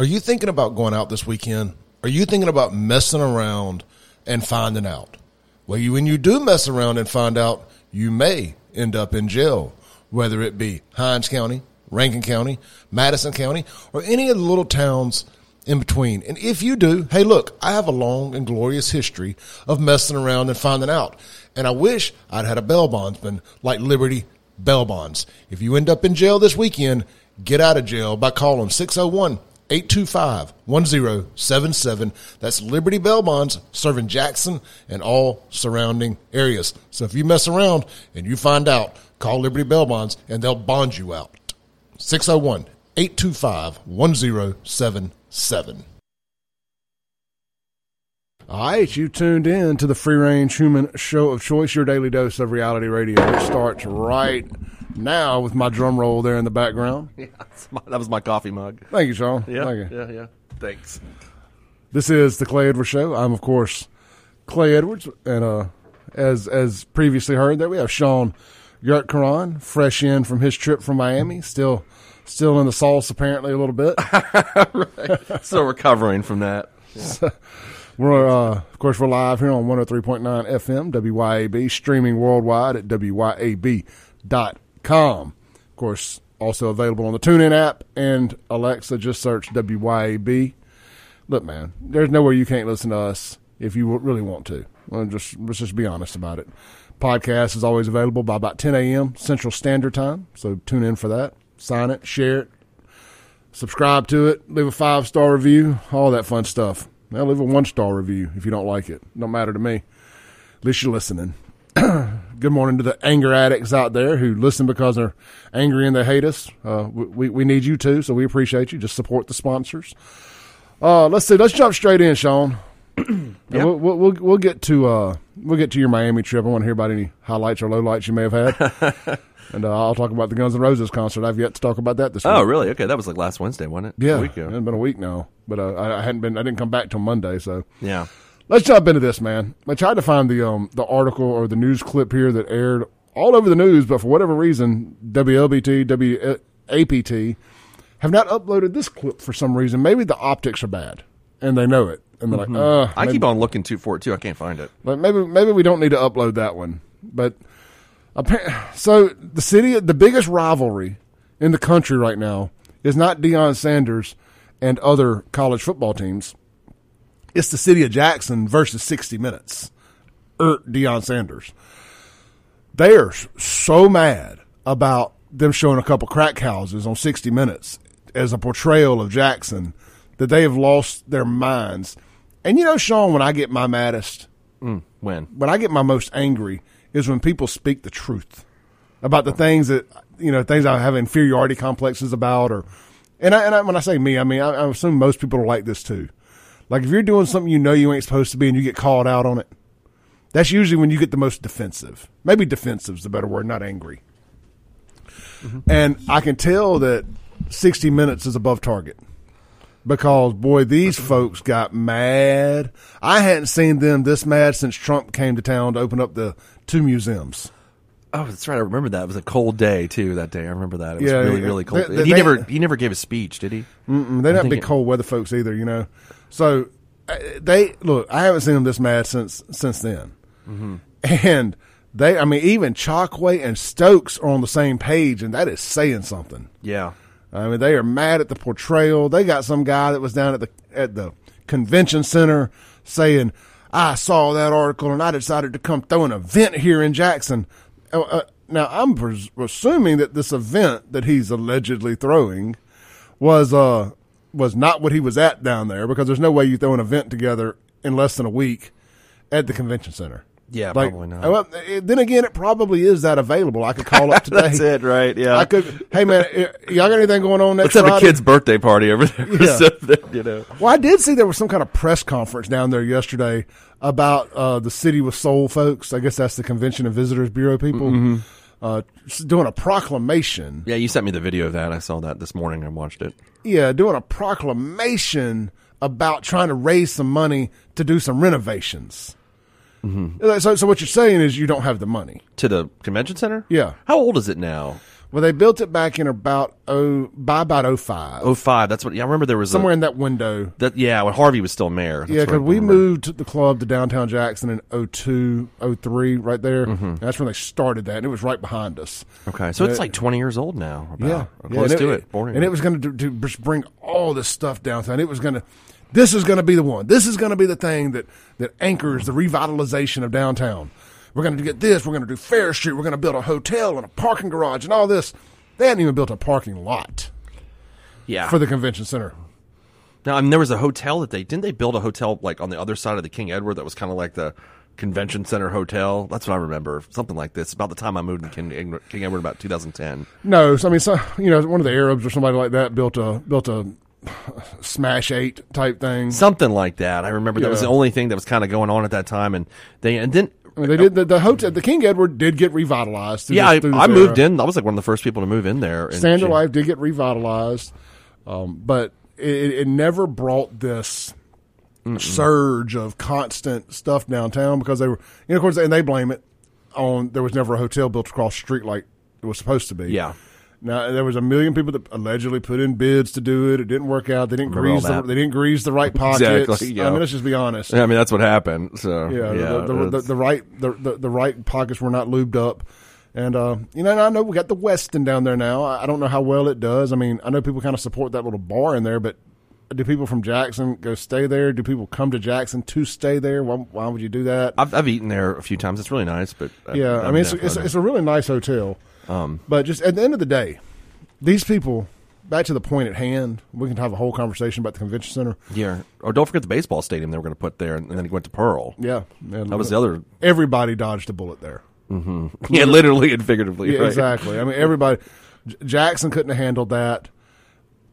Are you thinking about going out this weekend? Are you thinking about messing around and finding out? Well, you, when you do mess around and find out, you may end up in jail, whether it be Hinds County, Rankin County, Madison County, or any of the little towns in between. And if you do, hey, look, I have a long and glorious history of messing around and finding out. And I wish I'd had a bail bondsman like Liberty Bail Bonds. If you end up in jail this weekend, get out of jail by calling 601 825 1077. That's Liberty Bail Bonds serving Jackson and all surrounding areas. So if you mess around and you find out, call Liberty Bail Bonds and they'll bond you out. 601 825 1077. All right, you tuned in to the Free Range Human Show of Choice, your daily dose of reality radio. It starts right now with my drum roll there in the background. Yeah, my, that was my coffee mug. Thank you, Shaun. Yeah, Thank you. yeah, yeah. Thanks. This is the Clay Edwards Show. I'm, of course, Clay Edwards, and uh, as as previously heard, there we have Sean Yurt Karan, fresh in from his trip from Miami, still still in the sauce apparently a little bit. Still recovering from that. We're uh, of course we're live here on 103.9 FM WYAB, streaming worldwide at wyab.com. Of course, also available on the TuneIn app and Alexa. Just search WYAB. Look, man, there's nowhere you can't listen to us if you really want to. Well, just let's just be honest about it. Podcast is always available by about 10 a.m. Central Standard Time, so tune in for that. Sign it, share it, subscribe to it, leave a five star review, all that fun stuff. Now leave a one star review if you don't like it. Don't matter to me. At least you're listening. Good morning to the anger addicts out there who listen because they're angry and they hate us. Uh, we we need you too, so we appreciate you. Just support the sponsors. Uh, let's see. Let's jump straight in, Shaun. We'll, we'll, we'll we'll get to uh, we'll get to your Miami trip. I want to hear about any highlights or lowlights you may have had, and uh, I'll talk about the Guns N' Roses concert. I've yet to talk about that this week. Oh, really? Okay, that was like last Wednesday, wasn't it? Yeah, A week ago. it's been a week now, but uh, I, I hadn't been. I didn't come back till Monday, so Yeah. let's jump into this, man. I tried to find the um the article or the news clip here that aired all over the news, but for whatever reason, WLBT, WAPT have not uploaded this clip for some reason. Maybe the optics are bad, and they know it, and they're like, uh, Mm-hmm. I maybe, keep on looking too for it too. I can't find it. like, maybe maybe we don't need to upload that one, but. So the city, the biggest rivalry in the country right now is not Deion Sanders and other college football teams. It's the city of Jackson versus 60 Minutes. Er, Deion Sanders. They are so mad about them showing a couple crack houses on 60 Minutes as a portrayal of Jackson that they have lost their minds. And you know, Shaun, when I get my maddest, When? when I get my most angry is when people speak the truth about the things that you know things I have inferiority complexes about, or and I, and I, when I say me, I mean I, I assume most people are like this too. Like if you're doing something you know you ain't supposed to be and you get called out on it, that's usually when you get the most defensive. Maybe defensive is the better word, not angry. Mm-hmm. And I can tell that 60 Minutes is above target because boy, these folks got mad. I hadn't seen them this mad since Trump came to town to open up the two museums. Oh, that's right. I remember that. It was a cold day too. That day, I remember that. It was Yeah, really, yeah. really cold. They- they- he they- never, he never gave a speech, did he? Mm, They're not big it- cold weather folks either, you know. So uh, they look. I haven't seen them this mad since since then, and they. I mean, even Chokwe and Stokes are on the same page, and that is saying something. Yeah. I mean, they are mad at the portrayal. They got some guy that was down at the at the convention center saying, "I saw that article and I decided to come throw an event here in Jackson." Uh, uh, now, I'm pres- assuming that this event that he's allegedly throwing was uh was not what he was at down there because there's no way you throw an event together in less than a week at the convention center. Yeah, Like, probably not. well, then again, it probably is that available. I could call up today. That's it, right? Yeah. I could. Hey man, y'all got anything going on next Let's have a kid's birthday party over there. Yeah. something, you know. Well, I did see there was some kind of press conference down there yesterday about uh, the City with Soul folks. I guess that's the Convention and Visitors Bureau people Mm-hmm. uh, doing a proclamation. Yeah, you sent me the video of that. I saw that this morning. I watched it. Yeah, doing a proclamation about trying to raise some money to do some renovations. Mm-hmm. So, so what you're saying is you don't have the money. To the convention center? Yeah. How old is it now? Well, they built it back in about oh by about 05. Oh five. That's what. Yeah, I remember there was somewhere A, in that window. that. Yeah, when Harvey was still mayor. That's Yeah, because we moved the club to downtown Jackson in 02, 03, right there. Mm-hmm. That's when they started that, and it was right behind us. Okay, so it's Uh, like twenty years old now. About, Yeah, yeah, close and to it. Born and it was going to bring all this stuff downtown. It was going to. This is going to be the one. This is going to be the thing that that anchors the revitalization of downtown. We're going to get this. We're going to do Farish Street. We're going to build a hotel and a parking garage and all this. They hadn't even built a parking lot yeah. for the convention center. now, I mean, there was a hotel that they didn't they build a hotel like on the other side of the King Edward that was kind of like the convention center hotel. That's what I remember. Something like this. About the time I moved to King, King Edward, about 2010. No, so, I mean, so, you know, one of the Arabs or somebody like that built a built a smash eight type thing. Something like that. I remember that was the only thing that was kind of going on at that time, and they and then. I mean, they did the, the hotel. The King Edward did get revitalized. Yeah, this- I, I moved in. I was like one of the first people to move in there. and Standard shit. Life did get revitalized, um, but it, it never brought this surge of constant stuff downtown because they were, you know, of course, and they blame it on there was never a hotel built across the street like it was supposed to be. Yeah. Now there was a million people that allegedly put in bids to do it. It didn't work out. They didn't Remember grease the, they didn't grease the right pockets. Exactly, yeah. I mean, let's just be honest. Yeah, I mean that's what happened. So Yeah, yeah, the, the, the, the right the, the, right pockets were not lubed up, and uh, you know, I know we got the Westin down there now. I I don't know how well it does. I mean, I know people kind of support that little bar in there, but do people from Jackson go stay there? Do people come to Jackson to stay there? Why, why would you do that? I've, I've eaten there a few times. It's really nice, but uh, yeah, I I've mean, it's, it's, it's a really nice hotel, um, but just at the end of the day, these people. Back to the point at hand, we can have a whole conversation about the convention center. yeah. Or don't forget the baseball stadium they were going to put there, and, and then he went to Pearl. Yeah, That was the other. everybody dodged a bullet there. Yeah, literally and figuratively. Yeah, right? exactly. I mean, everybody. Jackson couldn't have handled that.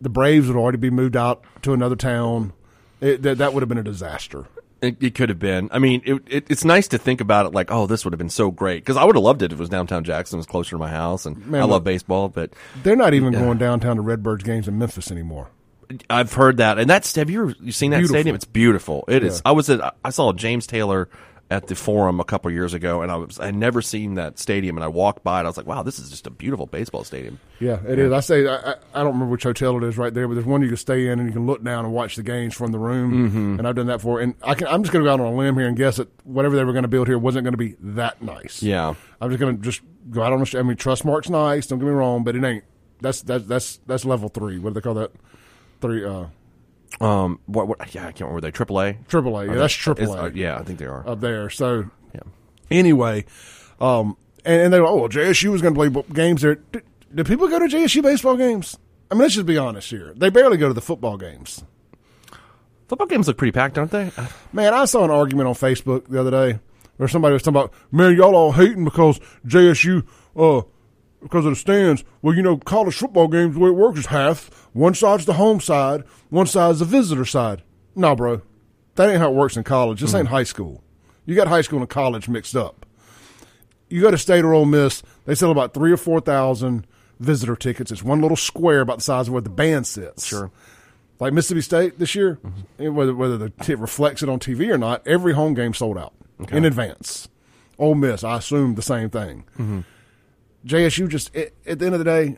The Braves would already be moved out to another town. It, that, that would have been a disaster. It, it could have been. I mean, it, it, it's nice to think about it like, oh, this would have been so great because I would have loved it if it was downtown Jackson, it was closer to my house, and Man, I love baseball. But They're not even going downtown to Redbirds games in Memphis anymore. I've heard that, and that's have you you seen that Beautiful. stadium? It's beautiful. It is. Yeah. I was at I saw James Taylor at the Forum a couple years ago, and I was I never seen that stadium, and I walked by, and I was like, wow, this is just a beautiful baseball stadium. Yeah, it is. I say I, I, don't remember which hotel it is right there, but there's one you can stay in and you can look down and watch the games from the room. Mm-hmm. And I've done that for, And I can, I'm just going to go out on a limb here and guess that whatever they were going to build here wasn't going to be that nice. Yeah. I'm just going to just go out on I mean, Trustmark's nice. Don't get me wrong, but it ain't. That's that's that's that's level three. What do they call that? Three. uh Um, what, what? Yeah, I can't remember. They AAA. Triple A. Yeah, that's triple Is- A. uh, yeah, I think they are. up there. So yeah. anyway, um, and, and they were, oh, well, JSU was going to play games there. Do, do people go to JSU baseball games? I mean, let's just be honest here. They barely go to the football games. Football games look pretty packed, aren't they? Man, I saw an argument on Facebook the other day where somebody was talking about, man, y'all all hating because JSU, uh, because of the stands. Well, you know, college football games, the way it works is half. One side's the home side, one side's the visitor side. No, bro. That ain't how it works in college. This ain't high school. You got high school and college mixed up. You go to State or Ole Miss, they sell about three or 4,000 visitor tickets. It's one little square about the size of where the band sits. Sure. Like Mississippi State this year, eh, whether whether the it reflects it on TV or not, every home game sold out in advance. Ole Miss, I assume the same thing. JSU just at at the end of the day,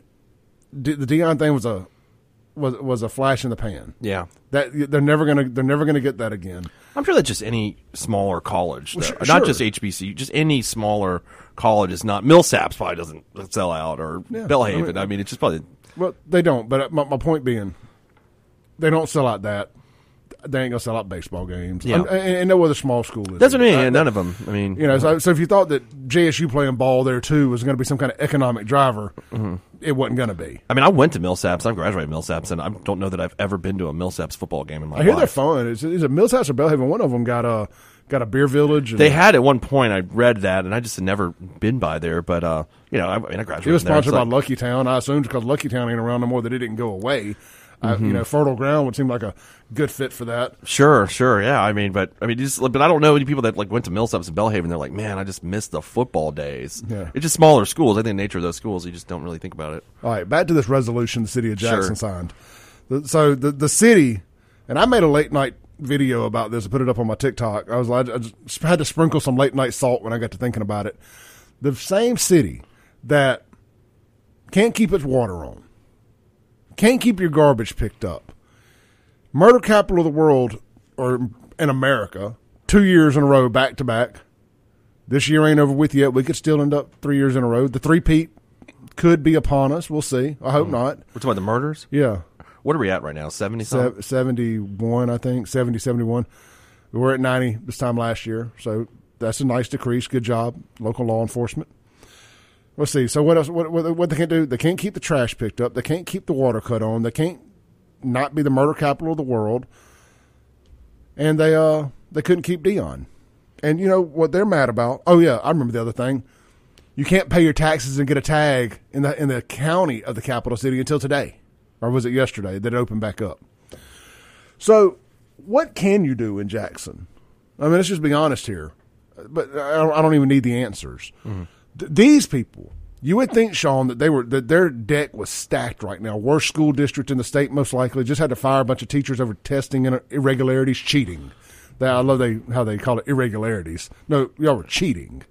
D- the Deion thing was a was was a flash in the pan. Yeah. That they're never gonna they're never gonna get that again. I'm sure that just any smaller college. Well, sure- not sure. just HBCU, just any smaller college is not. Millsaps probably doesn't sell out, or Yeah, Belhaven. I mean- I mean, it's just probably Well, they don't. But my, my point being, they don't sell out that. They ain't gonna sell out baseball games. Yeah. and, and, no other small school is. that's what I mean. Yeah, none of them. I mean, You know, so, so if you thought that JSU playing ball there too was going to be some kind of economic driver, Mm-hmm. it wasn't going to be. I mean, I went to Millsaps. I graduated from Millsaps, and I don't know that I've ever been to a Millsaps football game in my life. I hear they're fun. Is, is it Millhouse or Belhaven? One of them got a got a beer village. They had at one point. I read that, and I just had never been by there. But uh, you know, I, I mean, I graduated. it was sponsored by like- Lucky Town. I assume because Lucky Town ain't around no more that it didn't go away. Mm-hmm. you know, fertile ground would seem like a good fit for that. Sure, sure, yeah. I mean, but I mean, just, but I don't know any people that like went to Millsaps and Belhaven. They're like, man, I just miss the football days. Yeah. It's just smaller schools. I think the nature of those schools, you just don't really think about it. All right, back to this resolution the city of Jackson Sure. signed. The- So the the city, and I made a late night video about this. I put it up on my TikTok. I was like, I just had to sprinkle some late night salt when I got to thinking about it. The same city that can't keep its water on, can't keep your garbage picked up. Murder capital of the world, or in America, two years in a row, back to back. This year ain't over with yet. We could still end up three years in a row. The three-peat could be upon us. We'll see. I hope hmm. not. We're talking about the murders. Yeah. What are we at right now? Seventy something. Se- 71, I think. 70, 71. We were at 90 this time last year. So that's a nice decrease. Good job, local law enforcement. Let's see. So what else? What, what, what they can't do? They can't keep the trash picked up. They can't keep the water cut on. They can't not be the murder capital of the world. And they uh they couldn't keep Deion. And you know what they're mad about? Oh yeah, I remember the other thing. You can't pay your taxes and get a tag in the in the county of the capital city until today, or was it yesterday that it opened back up? So, what can you do in Jackson? I mean, let's just be honest here. But I don't, I don't even need the answers. Th- these people, you would think, Shaun, that they were that their deck was stacked right now. Worst school district in the state, most likely. Just had to fire a bunch of teachers over testing and irregularities, cheating. That I love they how they call it irregularities. No, y'all were cheating.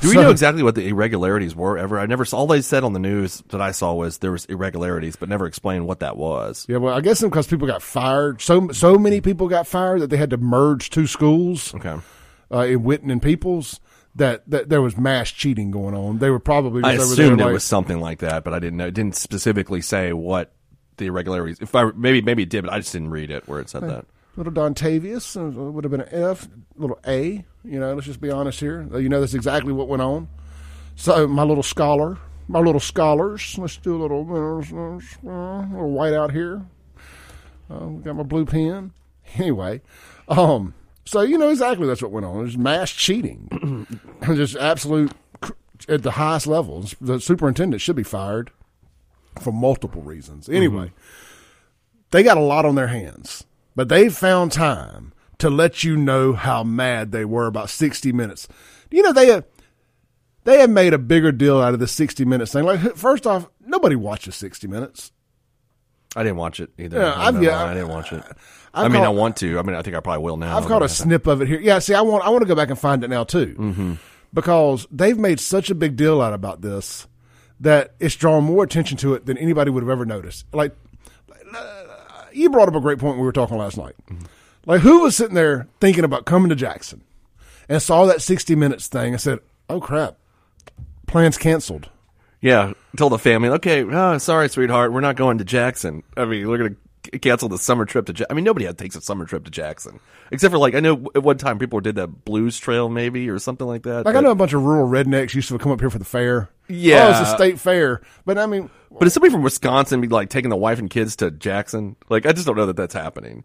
Do we So- know exactly what the irregularities were ever? I never saw. All they said on the news that I saw was there was irregularities, but never explained what that was. Yeah, well, I guess because people got fired. So so many people got fired that they had to merge two schools Okay. uh, in Whitten and Peeples. That, that there was mass cheating going on. They were probably I assumed it like- was something like that, but I didn't know. It didn't specifically say what the irregularities. If I maybe maybe it did, but I just didn't read it where it said that. little Dontavius uh, would have been an F, little A. You know, let's just be honest here. Uh, You know, that's exactly what went on. So my little scholar, my little scholars. Let's do a little, uh, little white out here. Uh, got my blue pen. Anyway, um, so you know exactly that's what went on. There's mass cheating, just absolute at the highest levels. The superintendent should be fired for multiple reasons. Mm-hmm. Anyway they got a lot on their hands, but they found time to let you know how mad they were about 60 minutes. You know, they had, they had made a bigger deal out of the 60 minutes thing. Like, first off, nobody watches 60 minutes. I didn't watch it either. Yeah, yeah, I didn't watch it. I've I mean, caught- I want to. I mean, I think I probably will now. I've caught a snip of it here. Yeah, see, I want I want to go back and find it now too, mm-hmm. because they've made such a big deal out about this that it's drawn more attention to it than anybody would have ever noticed. Like, uh, you brought up a great point when we were talking last night. Like, who was sitting there thinking about coming to Jackson and saw that sixty minutes thing and said, "Oh crap, plans canceled." Yeah, told the family, okay, oh, sorry, sweetheart, we're not going to Jackson. I mean, we're going to cancel the summer trip to. Ja- I mean, nobody had takes a summer trip to Jackson, except for like I know at one time people did that Blues Trail maybe or something like that. Like, I but- know a bunch of rural rednecks used to come up here for the fair. Yeah. oh, it's a state fair, but I mean, But is somebody from Wisconsin be like taking the wife and kids to Jackson? Like, I just don't know that that's happening.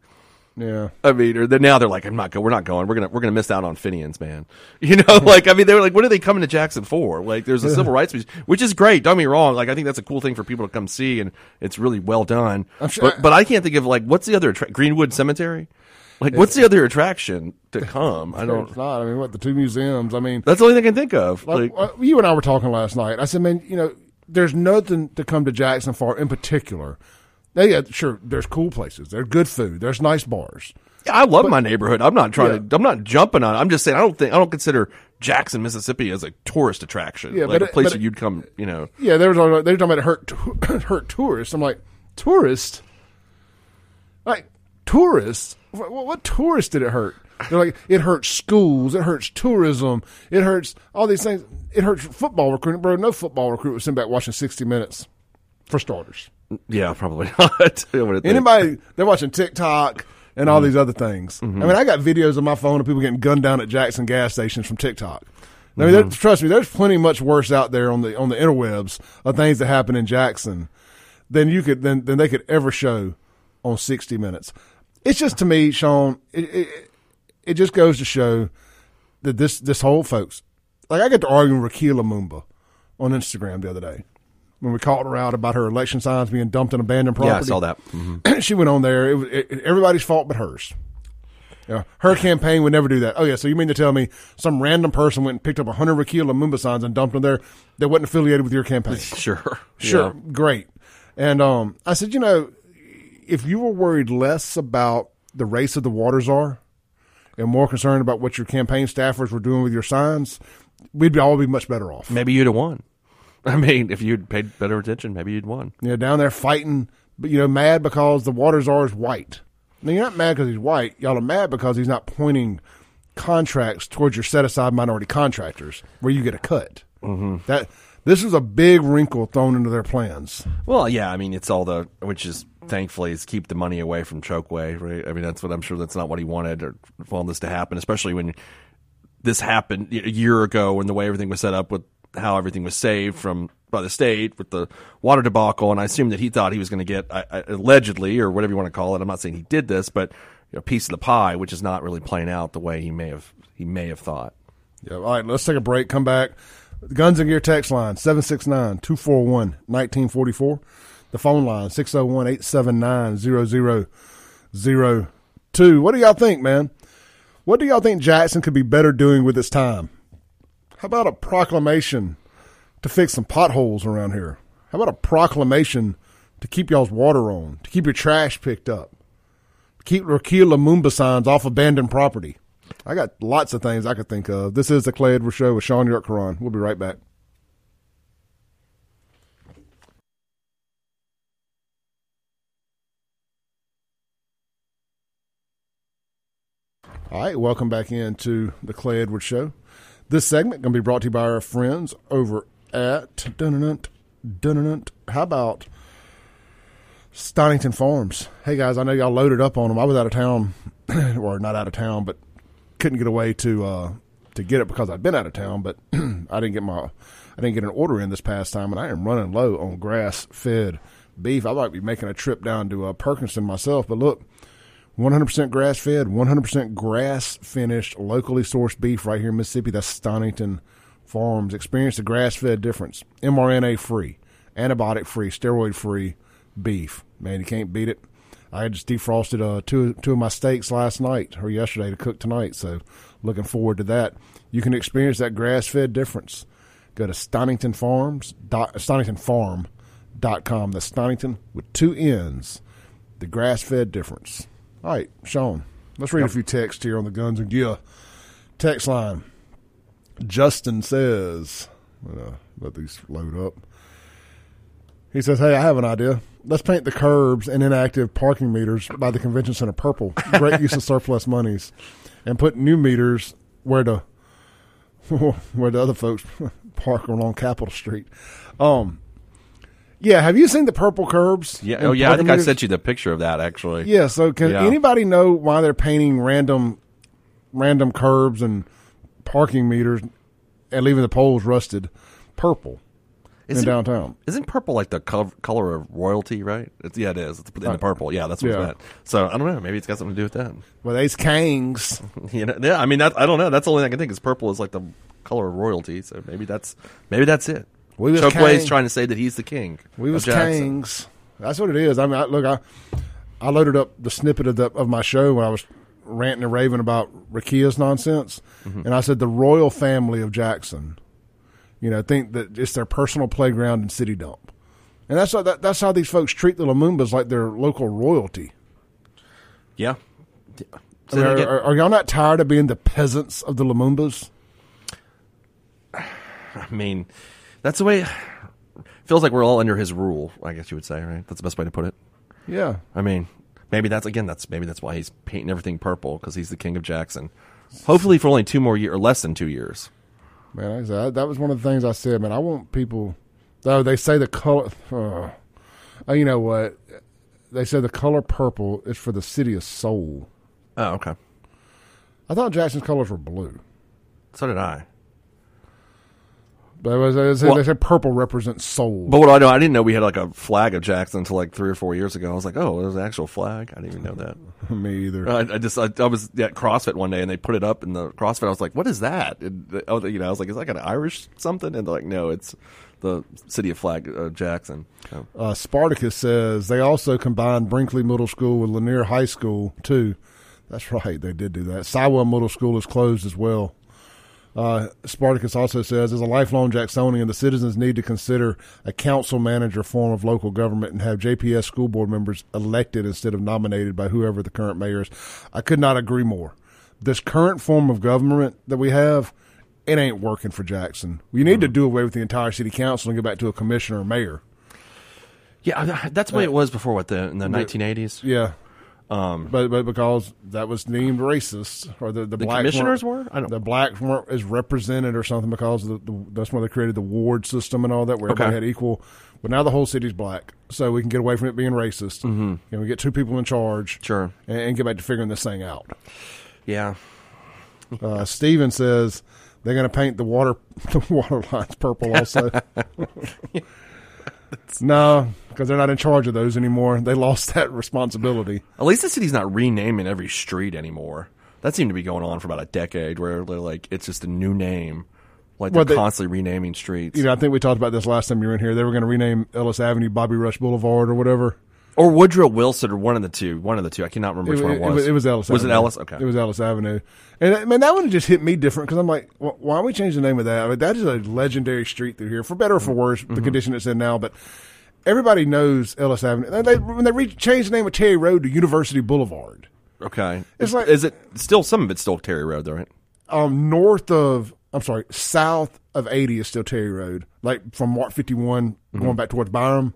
Yeah. I mean, or now they're like, I'm not going. We're not going. We're gonna we're gonna miss out on Fenian's, man. You know, like I mean, they're like, what are they coming to Jackson for? Like, there's a civil rights speech, which is great. Don't get me wrong. Like, I think that's a cool thing for people to come see, and it's really well done. I'm sure- but but I can't think of like what's the other attra- Greenwood Cemetery? Like, what's the other attraction to come? I don't. It's not. I mean, what the two museums? I mean, That's the only thing I can think of. like, Like, uh, you and I were talking last night. I said, man, you know, there's nothing to come to Jackson for in particular. They yeah, sure, there's cool places. There's good food. There's nice bars. I love my neighborhood. I'm not trying Yeah. to. I'm not jumping on. it. I'm just saying. I don't think. I don't consider Jackson, Mississippi, as a tourist attraction. Yeah, like but a place but that you'd come. You know. Yeah, they were talking about, they were talking about hurt hurt tourists. I'm like, tourists? Like tourists? What, what, what tourists did it hurt? They're like, it hurts schools. It hurts tourism. It hurts all these things. It hurts football recruiting. Bro, no football recruit was sitting back watching 60 Minutes, for starters. Yeah, probably not. I would've think. Anybody they're watching TikTok and all mm-hmm. these other things. I mm-hmm. mean, I got videos on my phone of people getting gunned down at Jackson gas stations from TikTok. I mean, mm-hmm. there, trust me, there's plenty much worse out there on the on the interwebs of things that happen in Jackson than you could than, than they could ever show on 60 Minutes. It's just to me, Shaun. It, it, it just goes to show that this this whole folks like I got to arguing with Rukia Lumumba on Instagram the other day when we called her out about her election signs being dumped in abandoned property yeah, I saw that. Mhm. she went on there. It was it, everybody's fault but hers. Yeah, her campaign would never do that. Oh yeah, so you mean to tell me some random person went and picked up a hundred Rukia Lumumba signs and dumped them there that wasn't affiliated with your campaign? Sure. Sure, Yeah. great. And um, I said, you know, if you were worried less about the race of the water czar, and more concerned about what your campaign staffers were doing with your signs, we'd all be much better off. Maybe you'd have won. I mean, if you'd paid better attention, maybe you'd won. You know, down there fighting, but you know, mad because the water czar is white. Now you're not mad because he's white. Y'all are mad because he's not pointing contracts towards your set aside minority contractors where you get a cut. Mm-hmm. That this is a big wrinkle thrown into their plans. Well, yeah, I mean, it's all the which is thankfully is keep the money away from Chokwe, right? I mean, that's what I'm sure that's not what he wanted or for all this to happen, especially when this happened a year ago and the way everything was set up with how everything was saved from by the state with the water debacle, and I assume that he thought he was going to get I, I, allegedly or whatever you want to call it. I'm not saying he did this, but you know, a piece of the pie, which is not really playing out the way he may have he may have thought. Yeah. All right. Let's take a break. Come back. The Guns and Gear text line 769-241-1944. The phone line 601-879-0002. What do y'all think, man? What do y'all think Jackson could be better doing with his time? How about a proclamation to fix some potholes around here? How about a proclamation to keep y'all's water on, to keep your trash picked up, keep Rukia Lumumba signs off abandoned property? I got lots of things I could think of. This is the Clay Edwards Show with Shaun York Yurtkuran. We'll be right back. All right, welcome back into the Clay Edwards Show. This segment going to be brought to you by our friends over at Dunununt, Dunununt. How about Stonington Farms? Hey guys, I know y'all loaded up on them. I was out of town, or not out of town, but couldn't get away to uh, to get it because I'd been out of town. But I didn't get my I didn't get an order in this past time, and I am running low on grass fed beef. I might be making a trip down to uh, Perkinston myself, but look. 100% grass fed, 100% grass finished, locally sourced beef right here in Mississippi. That's Stonington Farms. Experience the grass fed difference. mRNA free, antibiotic free, steroid free beef. Man, you can't beat it. I just defrosted uh, two two of my steaks last night or yesterday to cook tonight. So looking forward to that. You can experience that grass fed difference. Go to Stonington Farms dot, StoningtonFarm.com. That's Stonington with two N's. The grass fed difference. All right, Shaun, let's read a few texts here on the Guns and Gear text line. Justin says, let these load up. He says, Hey, I have an idea. Let's paint the curbs and inactive parking meters by the convention center purple. Great use of surplus monies. And put new meters where the where the other folks park along Capitol Street. Um yeah, have you seen the purple curbs? Yeah, oh yeah, I think meters? I sent you the picture of that actually. Yeah, so can yeah. anybody know why they're painting random random curbs and parking meters and leaving the poles rusted purple? isn't, in downtown. Isn't purple like the co- color of royalty, right? It's, yeah, it is. It's in the uh, purple. Yeah, that's what yeah. it's So I don't know. Maybe it's got something to do with that. Well, these kings. you know, yeah. I mean, that, I don't know. That's the only thing I can think is purple is like the color of royalty. So maybe that's maybe that's it. We was Chokwe's trying to say that he's the king. We was kings. That's what it is. I mean, I, look, I I loaded up the snippet of the of my show when I was ranting and raving about Rukia's nonsense, mm-hmm. and I said the royal family of Jackson you know, think that it's their personal playground and city dump. And that's how, that, that's how these folks treat the Lumumbas like their local royalty. Yeah. I mean, are, are, are, y'all not tired of being the peasants of the Lumumbas? I mean, that's the way. Feels like we're all under his rule. I guess you would say, right? That's the best way to put it. Yeah. I mean, maybe that's again. That's maybe that's why he's painting everything purple because he's the king of Jackson. Hopefully, for only two more years or less than two years. Man, said, that was one of the things I said. Man, I want people. Though they say the color, uh, you know what? They say the color purple is for the city of Soul. Oh, okay. I thought Jackson's colors were blue. So did I. Was, was, well, they said purple represents soul. But what I know? I didn't know we had like a flag of Jackson until like three or four years ago. I was like, oh, there's an actual flag. I didn't even know that. Me either. I, I just I, I, was at CrossFit one day and they put it up in the CrossFit. I was like, what is that? And, oh, you know, I was like, is that like an Irish something? And they're like, no, it's the city of flag uh, Jackson. So. Uh, Spartacus says they also combined Brinkley Middle School with Lanier High School too. That's right, they did do that. Siwell Middle School is closed as well. Uh, Spartacus also says, as a lifelong Jacksonian, the citizens need to consider a council manager form of local government and have JPS school board members elected instead of nominated by whoever the current mayor is. I could not agree more. This current form of government that we have, it ain't working for Jackson. We need to do away with the entire city council and go back to a commissioner or mayor. Yeah, that's the way it was before. What the in the nineteen eighties? Yeah. Um, but but because that was deemed racist, or the the, The blacks commissioners weren't- I don't- the blacks weren't as represented or something because of the, the, that's why they created the ward system and all that, where everybody had equal. But now the whole city's black, so we can get away from it being racist, mm-hmm. and we get two people in charge, Sure. and, and get back to figuring this thing out. Yeah. Uh, Steven says they're going to paint the water the water lines purple also. no, because they're not in charge of those anymore. They lost that responsibility. At least the city's not renaming every street anymore. That seemed to be going on for about a decade, where they're like it's just a new name, like they're they- constantly renaming streets. You know, I think we talked about this last time you were in here. They were going to rename Ellis Avenue Bobby Rush Boulevard or whatever. Or Woodrow Wilson, or one of the two. One of the two. I cannot remember which one it was. it was Ellis. Was Avenue. it Ellis? Okay. It was Ellis Avenue, and I mean that one just hit me different because I'm like, wh- why don't we change the name of that? I mean, that is a legendary street through here, for better or for worse, Mm-hmm. the condition it's in now. But everybody knows Ellis Avenue. And They, when they re- changed the name of Terry Road to University Boulevard, okay. It's is, like- is it still some of it's still Terry Road, though, right? um, north of I'm sorry, south of 80 is still Terry Road, like from Mark 51 Mm-hmm. going back towards Byram,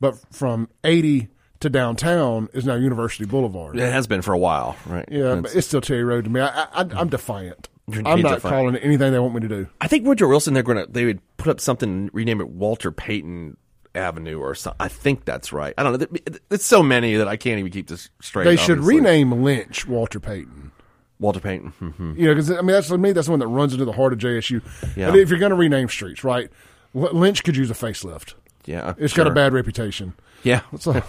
but from 80 to downtown is now University Boulevard. It has been for a while, right? Yeah, It's- but it's still Terry Road to me. I, I, I'm defiant. I'm not defiant. calling it anything they want me to do. I think Woodrow Wilson. They're gonna they would put up something and rename it Walter Payton Avenue or something. I think that's right. I don't know. It's so many that I can't even keep this straight. They should obviously. rename Lynch Walter Payton. Walter Payton. hmm You know, because I mean that's to me that's the one that runs into the heart of JSU. Yeah. If you're going to rename streets, right? Lynch could use a facelift. Yeah, It's got a bad reputation. Yeah, So, And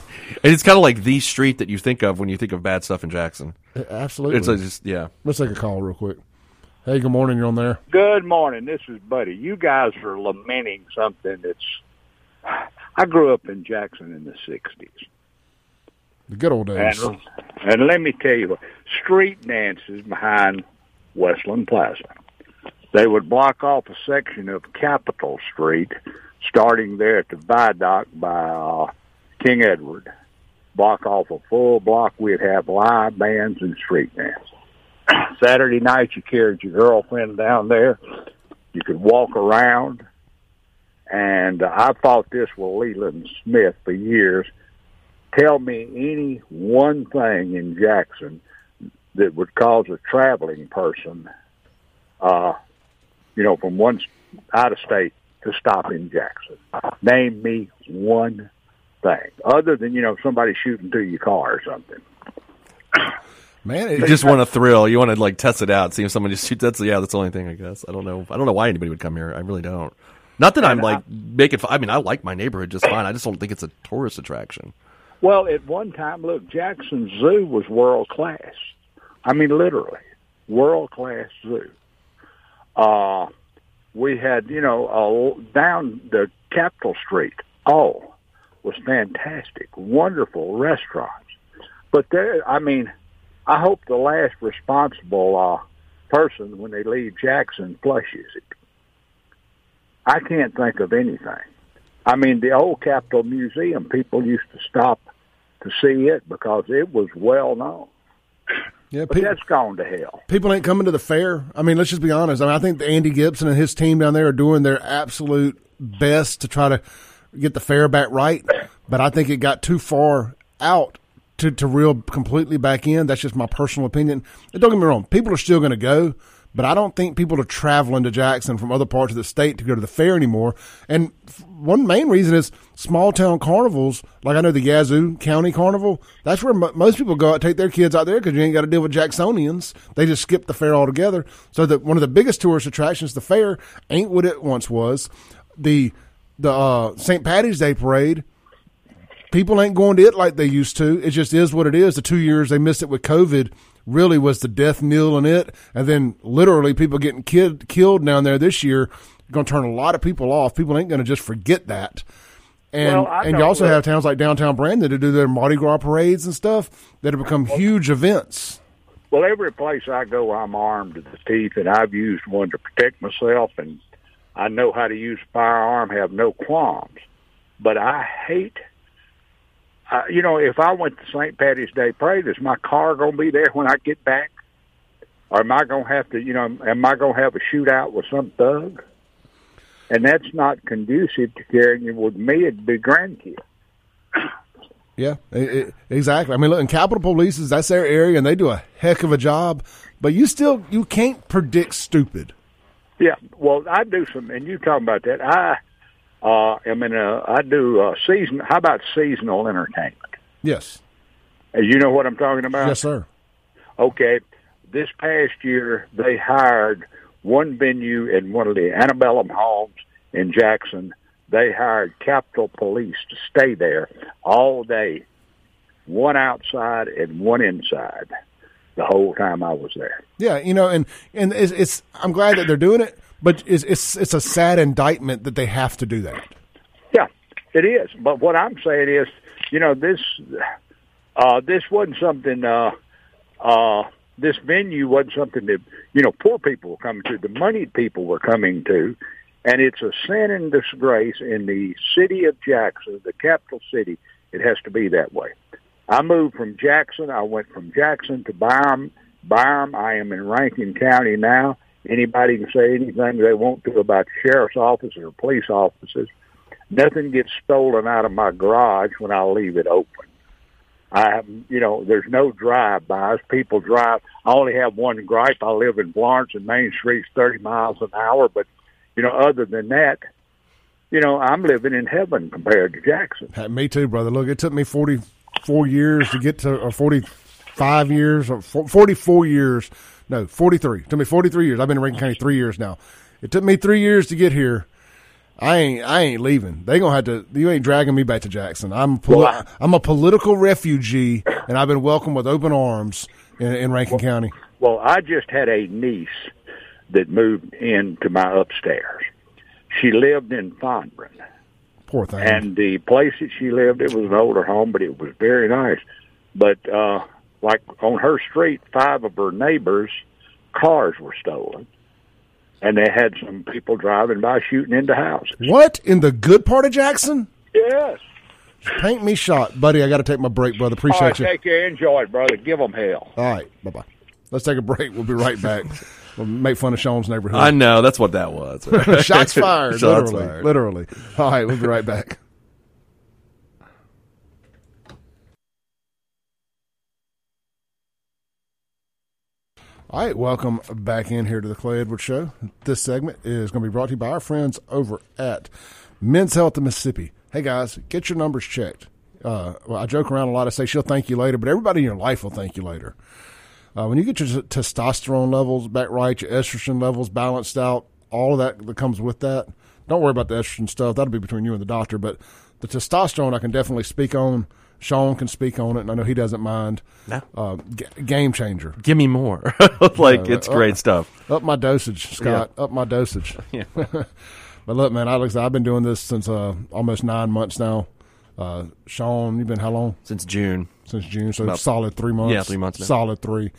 it's kind of like the street that you think of when you think of bad stuff in Jackson. absolutely. It's a, just yeah. Let's take a call real quick. Hey, good morning. You're on there. Good morning. This is Buddy. You guys are lamenting something that's. I grew up in Jackson in the '60s, The good old days. and and let me tell you, what, street dances behind Westland Plaza. They would block off a section of Capitol Street, starting there at the viaduct by uh, King Edward. Block off a full block. We'd have live bands and street bands. Saturday night, you carried your girlfriend down there. You could walk around. And uh, I fought this with Leland Smith for years. Tell me any one thing in Jackson that would cause a traveling person, uh, you know, from one out of state to stop in Jackson. Name me one thing other than you know somebody shooting through your car or something. Man, You just want a thrill. You want to like test it out, see if someone just shoots. That's yeah. That's the only thing I guess. I don't know. I don't know why anybody would come here. I really don't. Not that I'm like making. fu- I mean, I like my neighborhood just fine. I just don't think it's a tourist attraction. Well, at one time, look, Jackson Zoo was world class. I mean, literally, world class zoo. Uh, we had, you know, uh, down the Capitol Street. all was fantastic, wonderful restaurants. But there, I mean, I hope the last responsible uh, person when they leave Jackson flushes it. I can't think of anything. I mean, the old Capitol Museum, people used to stop to see it because it was well known. Yeah, But pe- that's gone to hell. people ain't coming to the fair. I mean, let's just be honest. I mean, I think Andy Gipson and his team down there are doing their absolute best to try to get the fair back right. But I think it got too far out to, to reel completely back in. That's just my personal opinion. And don't get me wrong, people are still going to go, but I don't think people are traveling to Jackson from other parts of the state to go to the fair anymore. And one main reason is small town carnivals, like I know the Yazoo County Carnival. That's where mo most people go out, take their kids out there because you ain't got to deal with Jacksonians. They just skip the fair altogether. So that one of the biggest tourist attractions, the fair, ain't what it once was. The the uh, St. Patty's Day parade people ain't going to it like they used to. It just is what it is. The two years they missed it with COVID really was the death knell in it. And then literally people getting kid, killed down there this year going to turn a lot of people off. People ain't going to just forget that. And Well, and you also have towns like downtown Brandon to do their Mardi Gras parades and stuff that have become huge events. Well, every place I go, I'm armed to the teeth, and I've used one to protect myself, and I know how to use a firearm, have no qualms. But I hate, uh, you know, if I went to St. Patty's Day parade, is my car going to be there when I get back? or am I going to have to, you know, am I going to have a shootout with some thug? And that's not conducive to carrying caring with me. It'd be grandkids. Yeah, i- i- exactly. I mean, look, and Capitol Police is that's their area, and they do a heck of a job. But you still you can't predict stupid. Yeah, well, I do some, and you talking about that. I uh, mean, in a, I do uh, season. How about seasonal entertainment? Yes, Uh, You know what I'm talking about? yes, sir. Okay, this past year they hired one venue in one of the antebellum homes in Jackson. They hired Capitol Police to stay there all day, one outside and one inside, the whole time I was there. Yeah, you know, and and it's, it's I'm glad that they're doing it, but it's it's it's a sad indictment that they have to do that. Yeah, it is. But what I'm saying is, you know, this uh, this wasn't something. Uh, uh, this venue wasn't something that you know poor people were coming to. The moneyed people were coming to, and it's a sin and disgrace in the city of Jackson, the capital city. It has to be that way. I moved from Jackson. I went from Jackson to Byram. Byram. I am in Rankin County now. Anybody can say anything they want to about sheriff's office or police offices. Nothing gets stolen out of my garage when I leave it open. I have, you know, there's no drive-bys. People drive. I only have one gripe. I live in Florence, and Main Street's 30 miles an hour. But, you know, other than that, you know, I'm living in heaven compared to Jackson. Hey, me too, brother. Look, it took me 44 years to get to, or 45 years, or 44 years. No, 43. It took me 43 years. I've been in Rankin County three years now. It took me three years to get here. I ain't, I ain't leaving. They gonna have to. You ain't dragging me back to Jackson. I'm, poli- Well, I- I'm a political refugee, and I've been welcomed with open arms in, in Rankin County. Well, I just had a niece that moved into my upstairs. She lived in Fondren. Poor thing. And the place that she lived, it was an older home, but it was very nice. But uh like on her street, five of her neighbors' cars were stolen. And they had some people driving by shooting into houses. what in the good part of Jackson? Yes. Paint me shot, buddy. I got to take my break, brother. All Appreciate right, you. take care. Enjoy it, brother. Give them hell. All right, bye bye. Let's take a break. We'll be right back. We'll make fun of Shaun's neighborhood. I know that's what that was. Shots fired. Shots literally. fired. Literally. All right, we'll be right back. All right, welcome back in here to the Clay Edwards Show. This segment is going to be brought to you by our friends over at Men's Health of Mississippi. Hey guys, get your numbers checked. Uh, well, I joke around a lot. I say she'll thank you later, but everybody in your life will thank you later. Uh, when you get your testosterone levels back right, your estrogen levels balanced out, all of that that comes with that. Don't worry about the estrogen stuff. That'll be between you and the doctor. But the testosterone, I can definitely speak on. Shaun can speak on it, and I know he doesn't mind. No. Uh, g- game changer. Give me more. like it's great stuff. Up my dosage, Scott. Up my dosage. Yeah. But look, man, Alex, I've been doing this since uh, almost nine months now. Uh, Shaun, you've been how long? Since June. since June, so About- solid three months. Yeah, three months now. Solid three,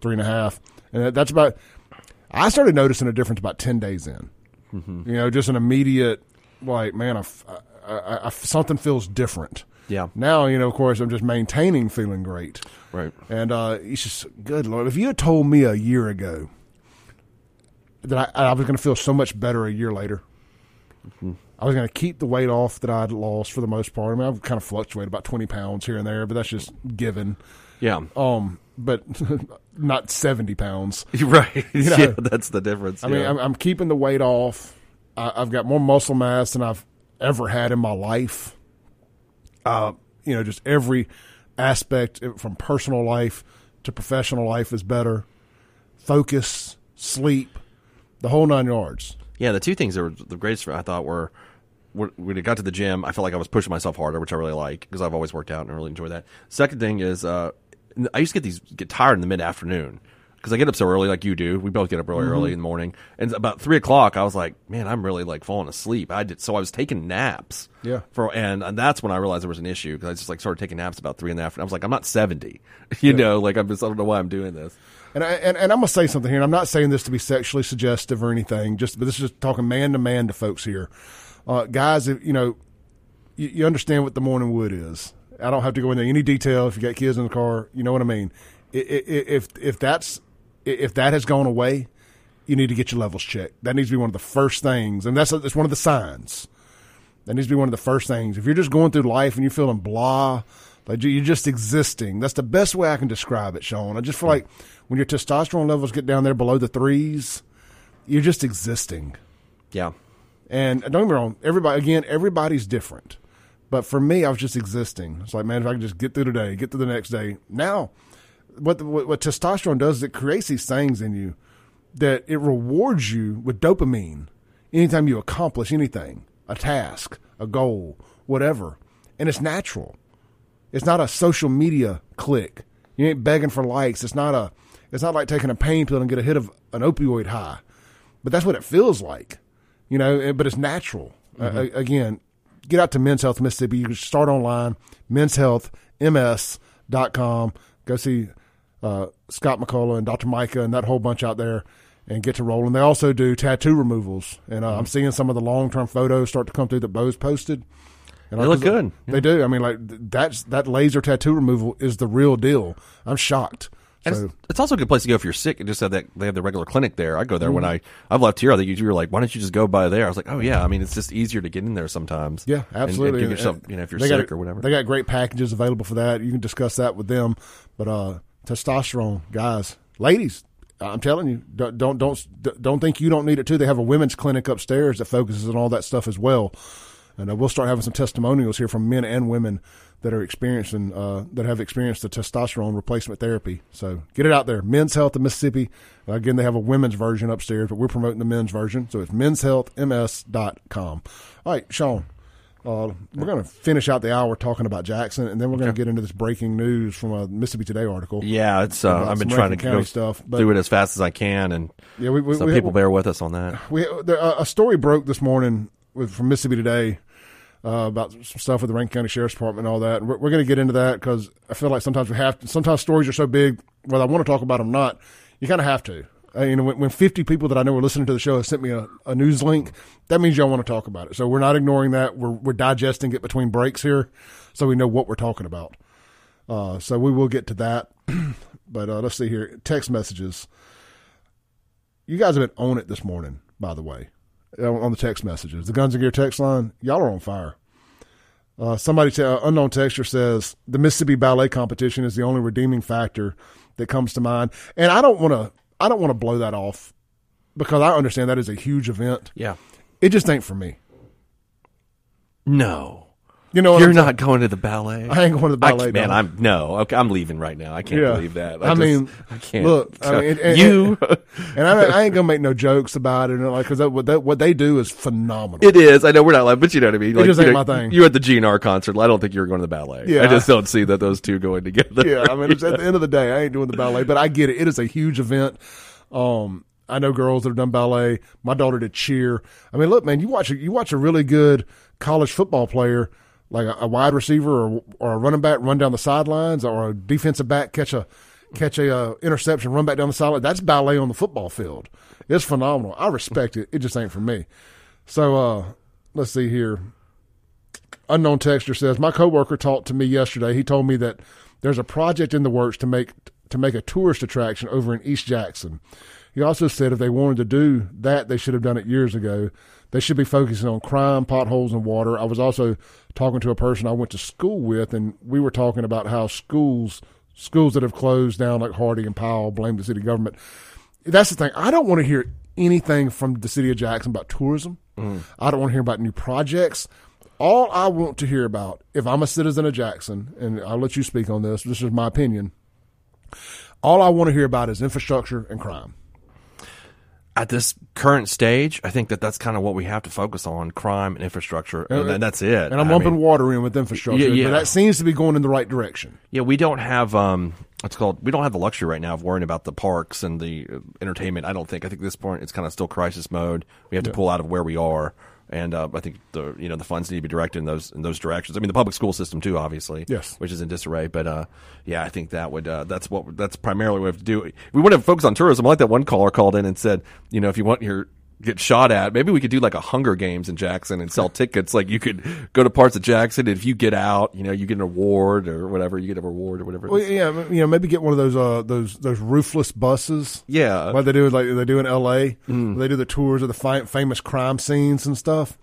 three and a half, and that's about. I started noticing a difference about ten days in. Mm-hmm. You know, just an immediate like, man, I- I- I- something feels different. Yeah. Now, you know, of course, I'm just maintaining feeling great, Right. and uh, it's just good Lord. If you had told me a year ago that I, I was going to feel so much better a year later. Mm-hmm. I was going to keep the weight off that I'd lost for the most part. I mean, I've kind of fluctuated about 20 pounds here and there, but that's just given. Yeah. Um, but not 70 pounds. Right. know- yeah, that's the difference. I mean. I'm, I'm keeping the weight off. I, I've got more muscle mass than I've ever had in my life. Uh, you know, just every aspect uh, from personal life to professional life is better. Focus, sleep, the whole nine yards. Yeah, the two things that were the greatest I thought were when when it got to the gym, I felt like I was pushing myself harder, which I really like because I've always worked out and I really enjoy that. Second thing is, uh, I used to get these get tired in the mid afternoon because I get up so early, like you do. We both get up really Mm-hmm. early in the morning, and about three o'clock, I was like, man, I'm really like falling asleep. I did so I was taking naps. Yeah. For and, and that's when I realized there was an issue because I just like started taking naps about three in the afternoon. I was like, I'm not seventy, you know, like I'm just I don't know why I'm doing this. And, I, and and I'm gonna say something here, and I'm not saying this to be sexually suggestive or anything. Just, but this is just talking man to man to folks here, uh, guys. If you know, you, you understand what the morning wood is. I don't have to go into any detail. If you got kids in the car, you know what I mean. I- I- I- If if that's if that has gone away, you need to get your levels checked. That needs to be one of the first things, and that's that's one of the signs. That needs to be one of the first things. If you're just going through life and you're feeling blah, like you- you're just existing, that's the best way I can describe it, Shaun. I just feel like when your testosterone levels get down there below the threes, you're just existing. Yeah. And don't get me wrong, everybody again, everybody's different. But for me, I was just existing. It's like, man, if I can just get through today, get through the next day. Now, what, what what testosterone does is it creates these things in you that it rewards you with dopamine anytime you accomplish anything, a task, a goal, whatever. And it's natural. It's not a social media click. You ain't begging for likes. It's not a it's not like taking a pain pill and get a hit of an opioid high. But that's what it feels like. You know, but it's natural. Uh, again, get out to Men's Health Mississippi. You can start online, men's health menshealthms.com. Go see uh, Scott McCullough and Dr. Micah and that whole bunch out there and get to rolling. They also do tattoo removals. And uh, I'm seeing some of the long term photos start to come through that Bo's posted. And They I- look good. They do. I mean, like that's that laser tattoo removal is the real deal. I'm shocked. And So it's, it's also a good place to go if you're sick. It just said that they have the regular clinic there. I go there when Mm-hmm. I I've left here. I think you were like, why don't you just go by there? I was like, oh yeah. I mean, it's just easier to get in there sometimes. Yeah, absolutely. And, give And- yourself, and you know, if you're sick got, or whatever. They got great packages available for that. You can discuss that with them. But uh, testosterone, guys, ladies, I'm telling you, don't don't don't don't think you don't need it too. They have a women's clinic upstairs that focuses on all that stuff as well. And uh, we'll start having some testimonials here from men and women that are experiencing uh, that have experienced the testosterone replacement therapy. So get it out there. Men's Health of Mississippi. Again, they have a women's version upstairs, but we're promoting the men's version. So it's menshealthms.com. All right, Shaun. Uh, we're going to finish out the hour talking about Jackson, and then we're going to get into this breaking news from a Mississippi Today article. yeah, it's. Uh, I've been trying to Rankin go stuff, but- do it as fast as I can, and Yeah, we, we, some we- people bear with us on that. we there, uh, a story broke this morning with from Mississippi Today uh, about some stuff with the Rankin County Sheriff's Department and all that. And we're, we're going to get into that because I feel like sometimes we have to. Sometimes stories are so big, whether I want to talk about them or not, you kind of have to. Uh, you know, when, when 50 people that I know are listening to the show have sent me a, a news link, that means y'all want to talk about it. So we're not ignoring that. We're we're digesting it between breaks here, so we know what we're talking about. Uh, so we will get to that. but uh, let's see here. Text messages. You guys have been on it this morning, by the way, uh, on the text messages. The Guns and Gear text line, y'all are on fire. Uh, somebody, t- uh, unknown texture says the Mississippi Ballet competition is the only redeeming factor that comes to mind, and I don't want to. I don't want to blow that off because I understand that is a huge event. Yeah. It just ain't for me. No. You know, You're I'm not going to the ballet. I ain't going to the ballet, can't- man. I'm no. Okay, I'm leaving right now. I can't Yeah. believe that. I just- mean, I can't. look, I mean, and- and- you. and I, I ain't gonna make no jokes about it, and like because what that, what they do is phenomenal. It is. I know we're not like, but you know what I mean. Like, just you ain't know, my thing. You at the GNR concert. I don't think you're going to the ballet. Yeah. I just don't see that those two going together. yeah, I mean, it's at the end of the day, I ain't doing the ballet, but I get it. It is a huge event. Um, I know girls that have done ballet. My daughter did cheer. I mean, look, man, you watch you watch a really good college football player, like a, a wide receiver or or a running back, run down the sidelines, or a defensive back catch a catch a uh, interception, run back down the sideline. That's ballet on the football field. It's phenomenal. I respect it. It just ain't for me. So uh, let's see here. Unknown texture says my coworker talked to me yesterday. He told me that there's a project in the works to make to make a tourist attraction over in East Jackson. He also said if they wanted to do that, they should have done it years ago. They should be focusing on crime, potholes, and water. I was also talking to a person I went to school with, and we were talking about how schools schools that have closed down, like Hardy and Powell, blame the city government. That's the thing. I don't want to hear anything from the city of Jackson about tourism. Mm. I don't want to hear about new projects. All I want to hear about, if I'm a citizen of Jackson, and I'll let you speak on this, this is my opinion. All I want to hear about is infrastructure and crime. At this current stage, I think that that's kind of what we have to focus on: crime and infrastructure, and, then that's it. And I'm I lumping mean, water in with infrastructure, Yeah, yeah. but that seems to be going in the right direction. Yeah, we don't have um, what's called. We don't have the luxury right now of worrying about the parks and the uh, entertainment. I don't think. I think at this point it's kind of still crisis mode. We have to pull out of where we are, and uh, I think the you know the funds need to be directed in those in those directions. I mean, the public school system too, obviously. Yes. which is in disarray. But uh, yeah, I think that would uh, that's what that's primarily what we have to do. We want to focus on tourism. I like that one caller called in and said, you know, if you want your get shot at. Maybe we could do like a Hunger Games in Jackson and sell tickets. Like you could go to parts of Jackson, and if you get out, you know, you get an award or whatever. You get a reward or whatever. Well, yeah, you know, maybe get one of those uh, those those roofless buses. yeah. Like they do, is like they do in L.A. They do the tours of the fi- famous crime scenes and stuff.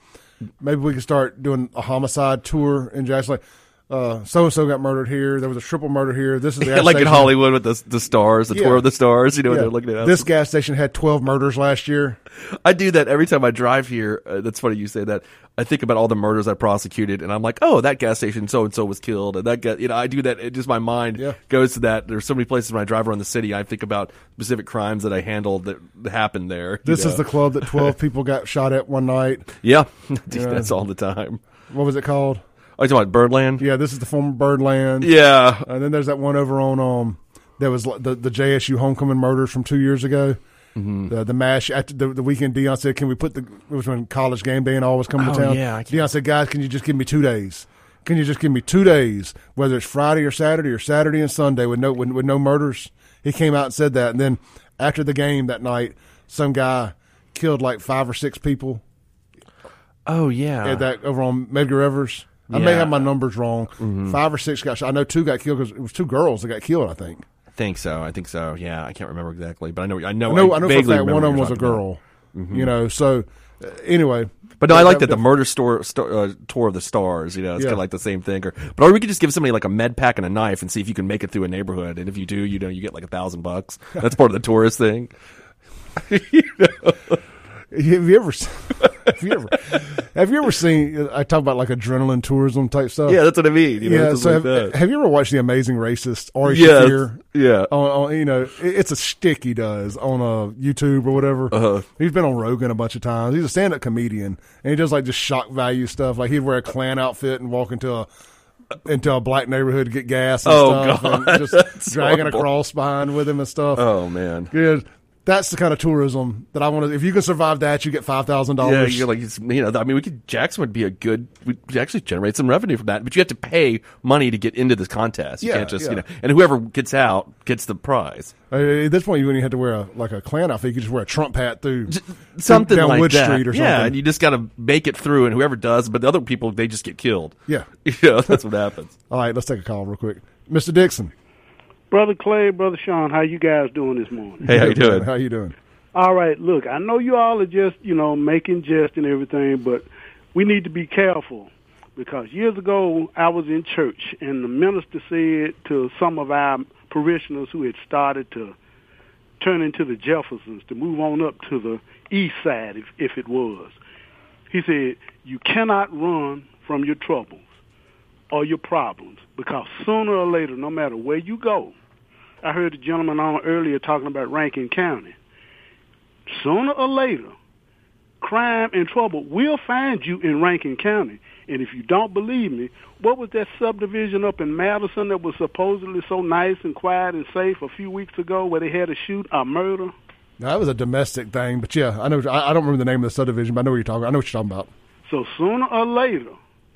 Maybe we could start doing a homicide tour in Jackson. Like, so and so got murdered here. There was a triple murder here. This is the like in. Hollywood with the the stars, the Yeah. tour of the stars. You know, Yeah. they're looking at. This gas station had twelve murders last year. I do that every time I drive here. Uh, that's funny you say that. I think about all the murders I prosecuted, and I'm like, oh, that gas station so and so was killed, and that gas, you know, I do that. It just my mind Yeah. goes to that. There's so many places when I drive around the city, I think about specific crimes that I handled that happened there. This know. is the club that twelve people got shot at one night. yeah, Dude, Yeah. that's all the time. What was it called? Oh, you talking about Birdland? Yeah, this is the former Birdland. Yeah. And then there's that one over on um that was the the JSU homecoming murders from two years ago. Mm-hmm. The the mash after the, the weekend. Deion said, "Can we put the it was when college game day and all was coming Oh, to town." yeah, Deion said, "Guys, can you just give me two days? Can you just give me two days, whether it's Friday or Saturday or Saturday and Sunday with no with, with no murders?" He came out and said that, and then after the game that night, some guy killed like five or six people Oh yeah. at that over on Medgar Evers. I may Yeah. have my numbers wrong. Five or six got shot. I know two got killed because it was two girls that got killed. I think. I think so. I think so. Yeah, I can't remember exactly, but I know. I know. I know. I know for a vaguely fact one of them what was a you're talking about. girl. You know. So uh, anyway, But no, I like that the murder store star, uh, tour of the stars. You know, it's Yeah. kind of like the same thing. Or, but or we could just give somebody like a med pack and a knife and see if you can make it through a neighborhood. And if you do, you know, you get like a thousand bucks. That's part of the tourist thing. Have you ever? Have you ever? Have you ever seen? I talk about like adrenaline tourism type stuff. Yeah, that's what I mean. You know, yeah. So like have, have you ever watched The Amazing Racist? Ari Yeah, Shaffir? yeah. On, on you know, it's a shtick he does on uh, YouTube or whatever. Uh-huh. He's been on Rogan a bunch of times. He's a stand-up comedian, and he does like just shock value stuff. Like he'd wear a Klan outfit and walk into a into a black neighborhood to get gas and Oh, stuff, God. and just dragging horrible. a cross behind with him and stuff. Oh man. Good. That's the kind of tourism that I want to. If you can survive that, you get five thousand dollars. Yeah, you're like you know. I mean, we could Jackson would be a good. We actually generate some revenue from that, but you have to pay money to get into this contest. You Yeah, can't just yeah. you know. And whoever gets out gets the prize. Uh, At this point, you wouldn't even have to wear a like a Klan outfit. You could just wear a Trump hat through Something down like Wood that. Street or something. Yeah, and you just got to make it through, and whoever does, but the other people they just get killed. yeah. You know, that's what happens. All right, let's take a call real quick, Mr. Dixon. Brother Clay, Brother Shaun, how you guys doing this morning? Hey, how you doing? How you doing? All right, look, I know you all are just, you know, making jest and everything, but we need to be careful because years ago I was in church and the minister said to some of our parishioners who had started to turn into the Jeffersons to move on up to the east side if if it was. He said, "You cannot run from your troubles or your problems because sooner or later no matter where you go, I heard the gentleman on earlier talking about Rankin County. Sooner or later, crime and trouble will find you in Rankin County. And if you don't believe me, what was that subdivision up in Madison that was supposedly so nice and quiet and safe a few weeks ago where they had a shoot, a murder? Now, that was a domestic thing, but yeah, I know. I, I don't remember the name of the subdivision, but I know what you're talking. I know what you're talking about. So sooner or later,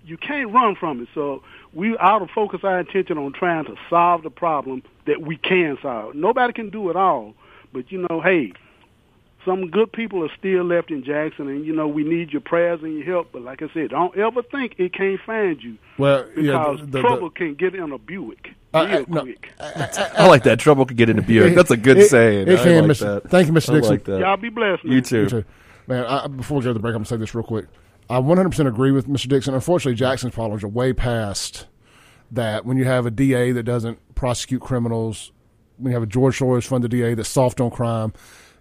you can't run from it. So we ought to focus our attention on trying to solve the problem that we can solve. Nobody can do it all, but you know, hey, some good people are still left in Jackson, and you know we need your prayers and your help. But like I said, don't ever think it can't find you Well, yeah, because the- the- trouble can get in a Buick Uh, real uh, no, quick. I like that. Trouble could get into Buick. That's a good It- saying. it I can, like Mr. that. Thank you, Mr. I Dixon. like that. Y'all be blessed. Man. You too. You too. Man, I, before we go to the break, I'm going to say this real quick. I 100% agree with Mr. Dixon. Unfortunately, Jackson's problems are way past that. When you have a DA that doesn't prosecute criminals, when you have a George Soros funded DA that's soft on crime,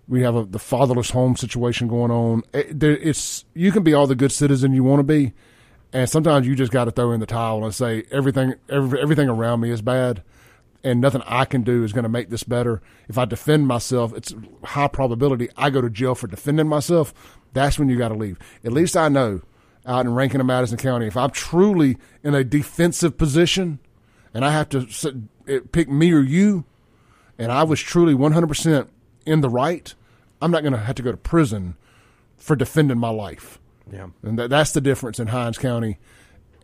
we have a, the fatherless home situation going on. It, there, it's you can be all the good citizen you want to be, and sometimes you just got to throw in the towel and say everything every, everything around me is bad and nothing I can do is going to make this better. If I defend myself, it's high probability I go to jail for defending myself. That's when you got to leave. At least I know out in Rankin and Madison County, if I'm truly in a defensive position and I have to sit, eh, pick me or you, and I was truly 100% in the right, I'm not going to have to go to prison for defending my life. Yeah. And that, that's the difference in Hinds County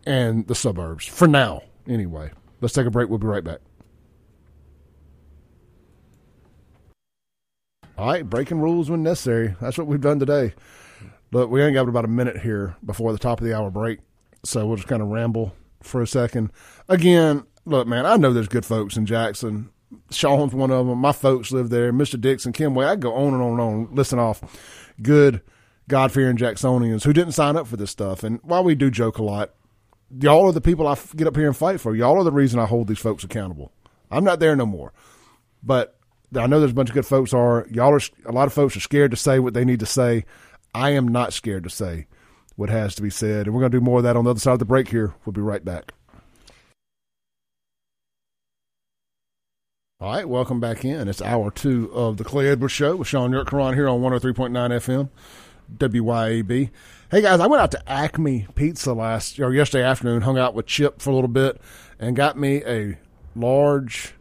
and the suburbs, for now, anyway. Let's take a break. We'll be right back. All right, breaking rules when necessary. That's what we've done today. Look, we only got about a minute here before the top of the hour break, so we'll just kind of ramble for a second. Again, look, man, I know there's good folks in Jackson. Shaun's one of them. My folks live there. Mr. Dixon, Kimway. I go on and on and on. Listen off good, God fearing Jacksonians who didn't sign up for this stuff. And while we do joke a lot, y'all are the people I get up here and fight for. Y'all are the reason I hold these folks accountable. I'm not there no more, but I know there's a bunch of good folks are. Y'all are a lot of folks are scared to say what they need to say. I am not scared to say what has to be said, and we're going to do more of that on the other side of the break. Here, we'll be right back. All right, welcome back in. It's hour two of the Clay Edwards Show with Shaun Yurtkuran here on 103.9 FM, WYAB. Hey guys, I went out to Acme Pizza last or yesterday afternoon, hung out with Chip for a little bit, and got me a large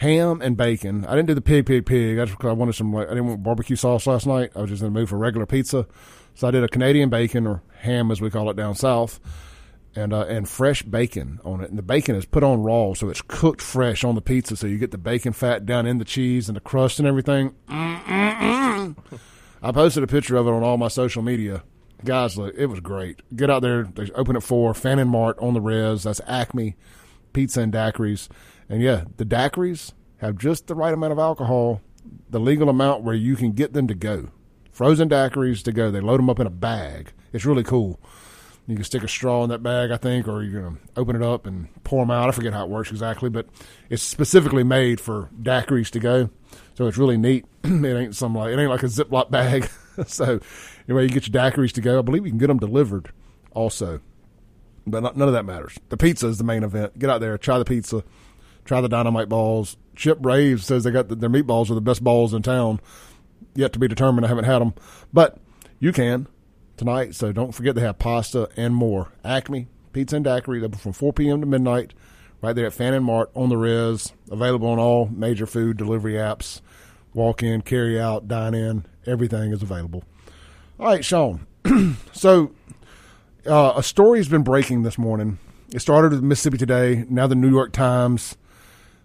ham and bacon. I didn't do the pig, pig, pig. That's because I wanted some. Like, I didn't want barbecue sauce last night. I was just in the mood for regular pizza, so I did a Canadian bacon or ham as we call it down south and uh, and fresh bacon on it. And the bacon is put on raw, so it's cooked fresh on the pizza. So you get the bacon fat down in the cheese and the crust and everything. I posted a picture of it on all my social media. Guys, look, it was great. Get out there. They open at four. Fannin Mart on the res. That's Acme Pizza and Daiquiris. And yeah, the daiquiris have just the right amount of alcohol, the legal amount where you can get them to go. Frozen daiquiris to go. They load them up in a bag. It's really cool. You can stick a straw in that bag, I think, or you're going to open it up and pour them out. I forget how it works exactly, but it's specifically made for daiquiris to go. So it's really neat. it ain't some like it ain't like a Ziploc bag. so anyway, you get your daiquiris to go. I believe you can get them delivered also, but not, none of that matters. The pizza is the main event. Get out there, try the pizza, try the dynamite balls. Chip Raves says they got the, their meatballs are the best balls in town. Yet to be determined. I haven't had them, but you can tonight. So don't forget they have pasta and more. Acme Pizza and Daiquiri open from 4 p.m. to midnight, right there at Fannin Mart on the Res. Available on all major food delivery apps. Walk in, carry out, dine in. Everything is available. All right, Shaun. so uh, a story has been breaking this morning. It started with Mississippi Today. Now the New York Times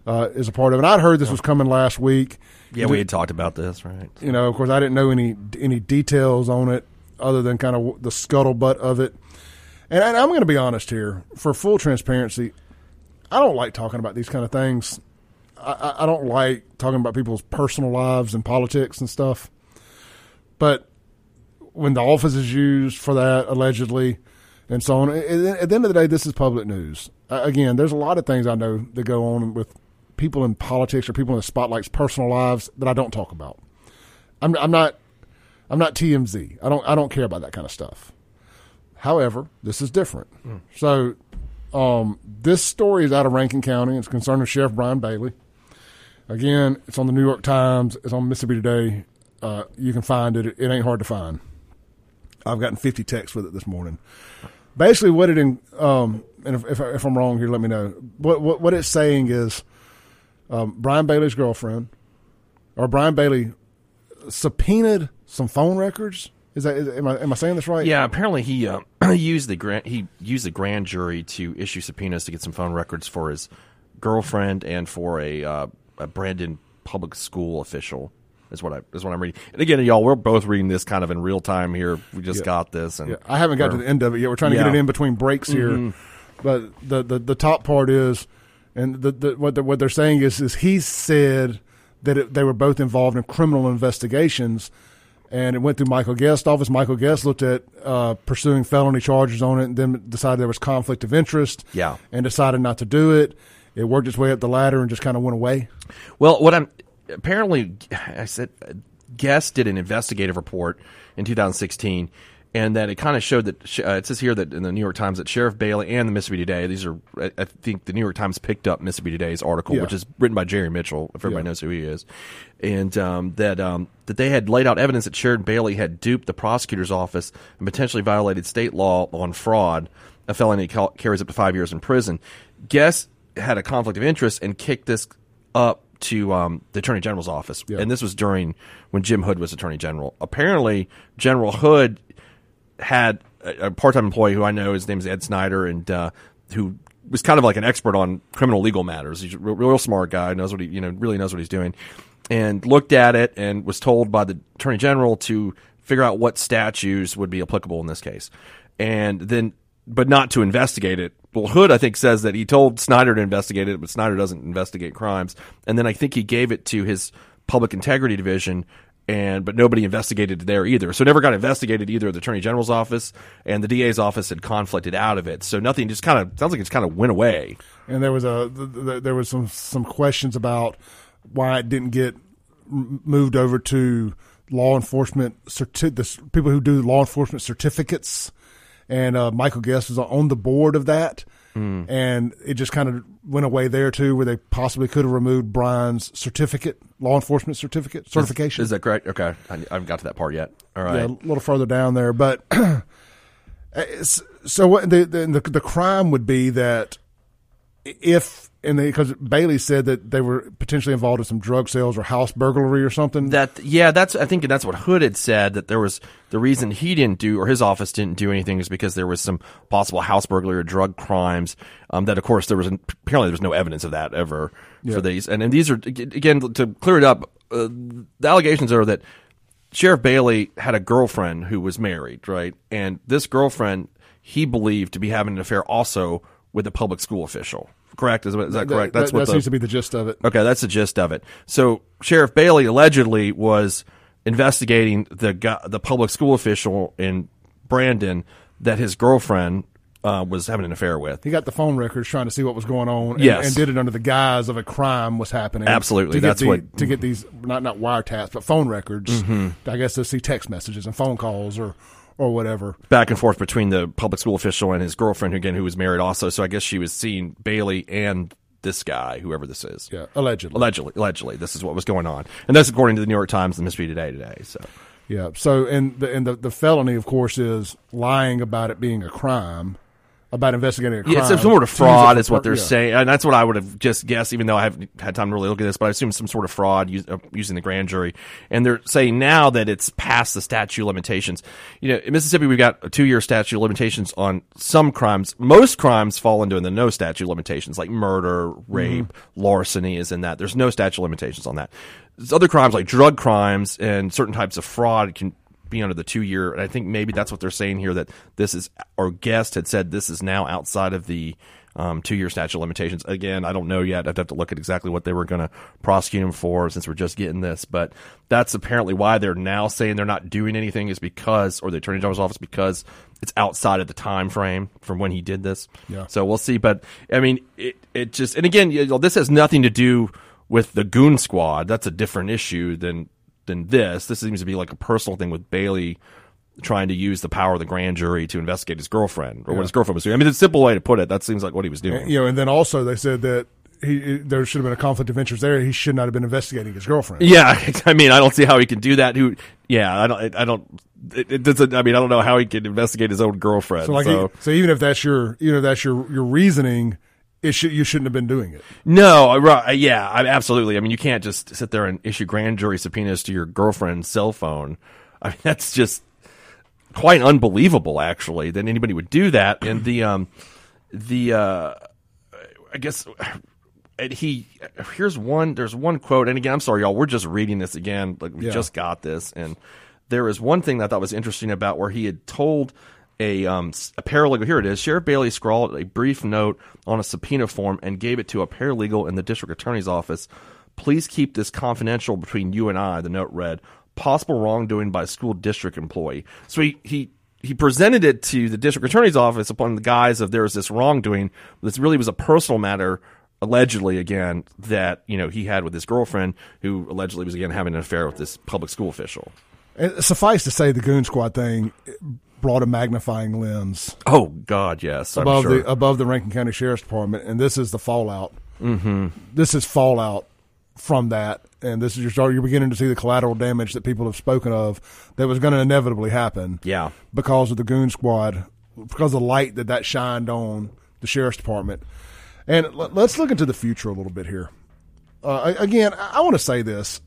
uh, is a part of it. I'd heard this was coming last week. Yeah, we had talked about this, right? You know, of course, I didn't know any any details on it other than kind of the scuttlebutt of it. And, and I'm going to be honest here, for full transparency, I don't like talking about these kind of things. I, I don't like talking about people's personal lives and politics and stuff. But when the office is used for that, allegedly, and so on, at the end of the day, this is public news. Again, there's a lot of things I know that go on with people in politics or people in the spotlight's personal lives that I don't talk about. I'm, I'm not I'm not TMZ. I don't I don't care about that kind of stuff. However, this is different. Mm. So, um, this story is out of Rankin County. It's concerning Sheriff Bryan Bailey. Again, it's on the New York Times. It's on Mississippi Today. Uh, you can find it. It ain't hard to find. I've gotten 50 texts with it this morning. Basically, what it in, um, and if, if, if, I'm wrong here, let me know. What what, what it's saying is, um, Bryan Bailey's girlfriend, or Bryan Bailey, subpoenaed some phone records. Is that is, am I am I saying this right? Yeah, apparently he uh, used the grand he used the grand jury to issue subpoenas to get some phone records for his girlfriend and for a, uh, a Brandon public school official. Is what I is what I'm reading. And again, y'all, we're both reading this kind of in real time here. We just yeah. got this, and yeah. I haven't got to the end of it yet. We're trying to yeah. get it in between breaks here, mm-hmm. but the, the the top part is, and the, the what the, what they're saying is is he said that it, they were both involved in criminal investigations and it went through Michael Guest's office. Michael Guest looked at uh, pursuing felony charges on it, and then decided there was conflict of interest. Yeah, and decided not to do it. It worked its way up the ladder and just kind of went away. Well, what I'm apparently, I said, Guest did an investigative report in 2016 and that it kind of showed that uh, it says here that in the New York Times that Sheriff Bailey and the Mississippi Today, these are I think the New York Times picked up Mississippi Today's article, yeah. which is written by Jerry Mitchell, if everybody yeah. knows who he is, and um, that um, that they had laid out evidence that Sheriff Bailey had duped the prosecutor's office and potentially violated state law on fraud, a felony that carries up to five years in prison. Guest had a conflict of interest and kicked this up to um, the Attorney General's office, yeah. and this was during when Jim Hood was Attorney General. Apparently, General Hood had a, a part-time employee who I know. His name is Ed Snyder, and uh, who was kind of like an expert on criminal legal matters. He's a real, real smart guy. Knows what he you know really knows what he's doing. and looked at it and was told by the attorney general to figure out what statutes would be applicable in this case, and then but not to investigate it. Well, Hood I think says that he told Snyder to investigate it, but Snyder doesn't investigate crimes, and then I think he gave it to his public integrity division. And but nobody investigated there either, so never got investigated either. At the attorney general's office and the DA's office had conflicted out of it, so nothing just kind of sounds like it's kind of went away. and there was a th- th- there was some some questions about why it didn't get moved over to law enforcement certi- the people who do law enforcement certificates and uh, Michael Guest was on the board of that Hmm. and it just kind of went away there too where they possibly could have removed Bryan's certificate law enforcement certificate certification Is that correct? Okay, I, I haven't got to that part yet. All right. yeah, a little further down there. But eh, so what the the the crime would be that if and because Bailey said that they were potentially involved in some drug sales or house burglary or something. That yeah, that's I think that's what Hood had said that there was the reason he didn't do or his office didn't do anything is because there was some possible house burglary or drug crimes. Um, that of course there was apparently there was no evidence of that ever for these. And and these are again to clear it up. Uh, the allegations are that Sheriff Bailey had a girlfriend who was married, right? And this girlfriend he believed to be having an affair also with a public school official. Correct? Is, is that correct? That, That's that what the, seems to be the gist of it. Okay, that's the gist of it. So Sheriff Bailey allegedly was investigating the the public school official in Brandon that his girlfriend uh, was having an affair with. He got the phone records trying to see what was going on, and, Yes. and did it under the guise of a crime was happening. Absolutely, that's the- what- to get these not not wiretaps, but phone records. Mm-hmm. I guess to see text messages and phone calls or or whatever. Back and forth between the public school official and his girlfriend, again who was married also. So I guess she was seeing Bailey and this guy, whoever this is. Yeah, allegedly. Allegedly, allegedly, this is what was going on, and that's according to the New York Times and Mississippi Today today. So Yeah. So, and the and the, the felony, of course, is lying about it being a crime, about investigating a crime. Yeah, it's some sort of fraud is what they're yeah. saying, and that's what I would have just guessed, even though I haven't had time to really look at this. But I assume some sort of fraud use, uh, using the grand jury, and they're saying now that it's past the statute of limitations. You know, in Mississippi, we've got a two-year statute of limitations on some crimes. Most crimes fall into the no statute of limitations, like murder, rape, larceny is in that. There's no statute of limitations on that. There's other crimes like drug crimes and certain types of fraud can be under the two year. And I think maybe that's what they're saying here that this is, our guest had said this is now outside of the um, two year statute of limitations. Again, I don't know yet. I'd have to look at exactly what they were going to prosecute him for since we're just getting this. But that's apparently why they're now saying they're not doing anything is because, or the attorney general's office, because it's outside of the time frame from when he did this. Yeah. So we'll see. But I mean, it, it just, and again, you know, this has nothing to do with the goon squad. That's a different issue than than this. This seems to be like a personal thing with Bailey trying to use the power of the grand jury to investigate his girlfriend or what his girlfriend was doing. I mean, it's a simple way to put it. That seems like what he was doing. You know, and then also they said that he there should have been a conflict of interest there. He should not have been investigating his girlfriend. Yeah, I mean, I don't see how he can do that. Who? Yeah, I don't. I don't. It, it doesn't. I mean, I don't know how he can investigate his own girlfriend. So like, so. he- so even if that's your, you know, that's your your reasoning, should you shouldn't have been doing it. No, right? Yeah, I, absolutely. I mean, you can't just sit there and issue grand jury subpoenas to your girlfriend's cell phone. I mean, that's just quite unbelievable, actually, that anybody would do that. And the um, the uh, I guess. And he here's one. There's one quote, and again, I'm sorry, y'all. We're just reading this again. Like we Yeah. just got this, and there is one thing that I thought was interesting about where he had told a um a paralegal. Here it is. Sheriff Bailey scrawled a brief note on a subpoena form and gave it to a paralegal in the district attorney's office. Please keep this confidential between you and I. The note read: Possible wrongdoing by school district employee. So he he. He presented it to the district attorney's office upon the guise of there was this wrongdoing. This really was a personal matter allegedly again that you know he had with his girlfriend who allegedly was again having an affair with this public school official And suffice to say, the Goon Squad thing brought a magnifying lens oh god yes above I'm sure. the above the Rankin County Sheriff's Department, and this is the fallout. Mm-hmm. This is fallout from that, and this is your start. You're beginning to see the collateral damage that people have spoken of that was going to inevitably happen. Yeah. because of the Goon Squad, because of the light that that shined on the Sheriff's Department. And l- let's look into the future a little bit here. Uh, again, I, I want to say this: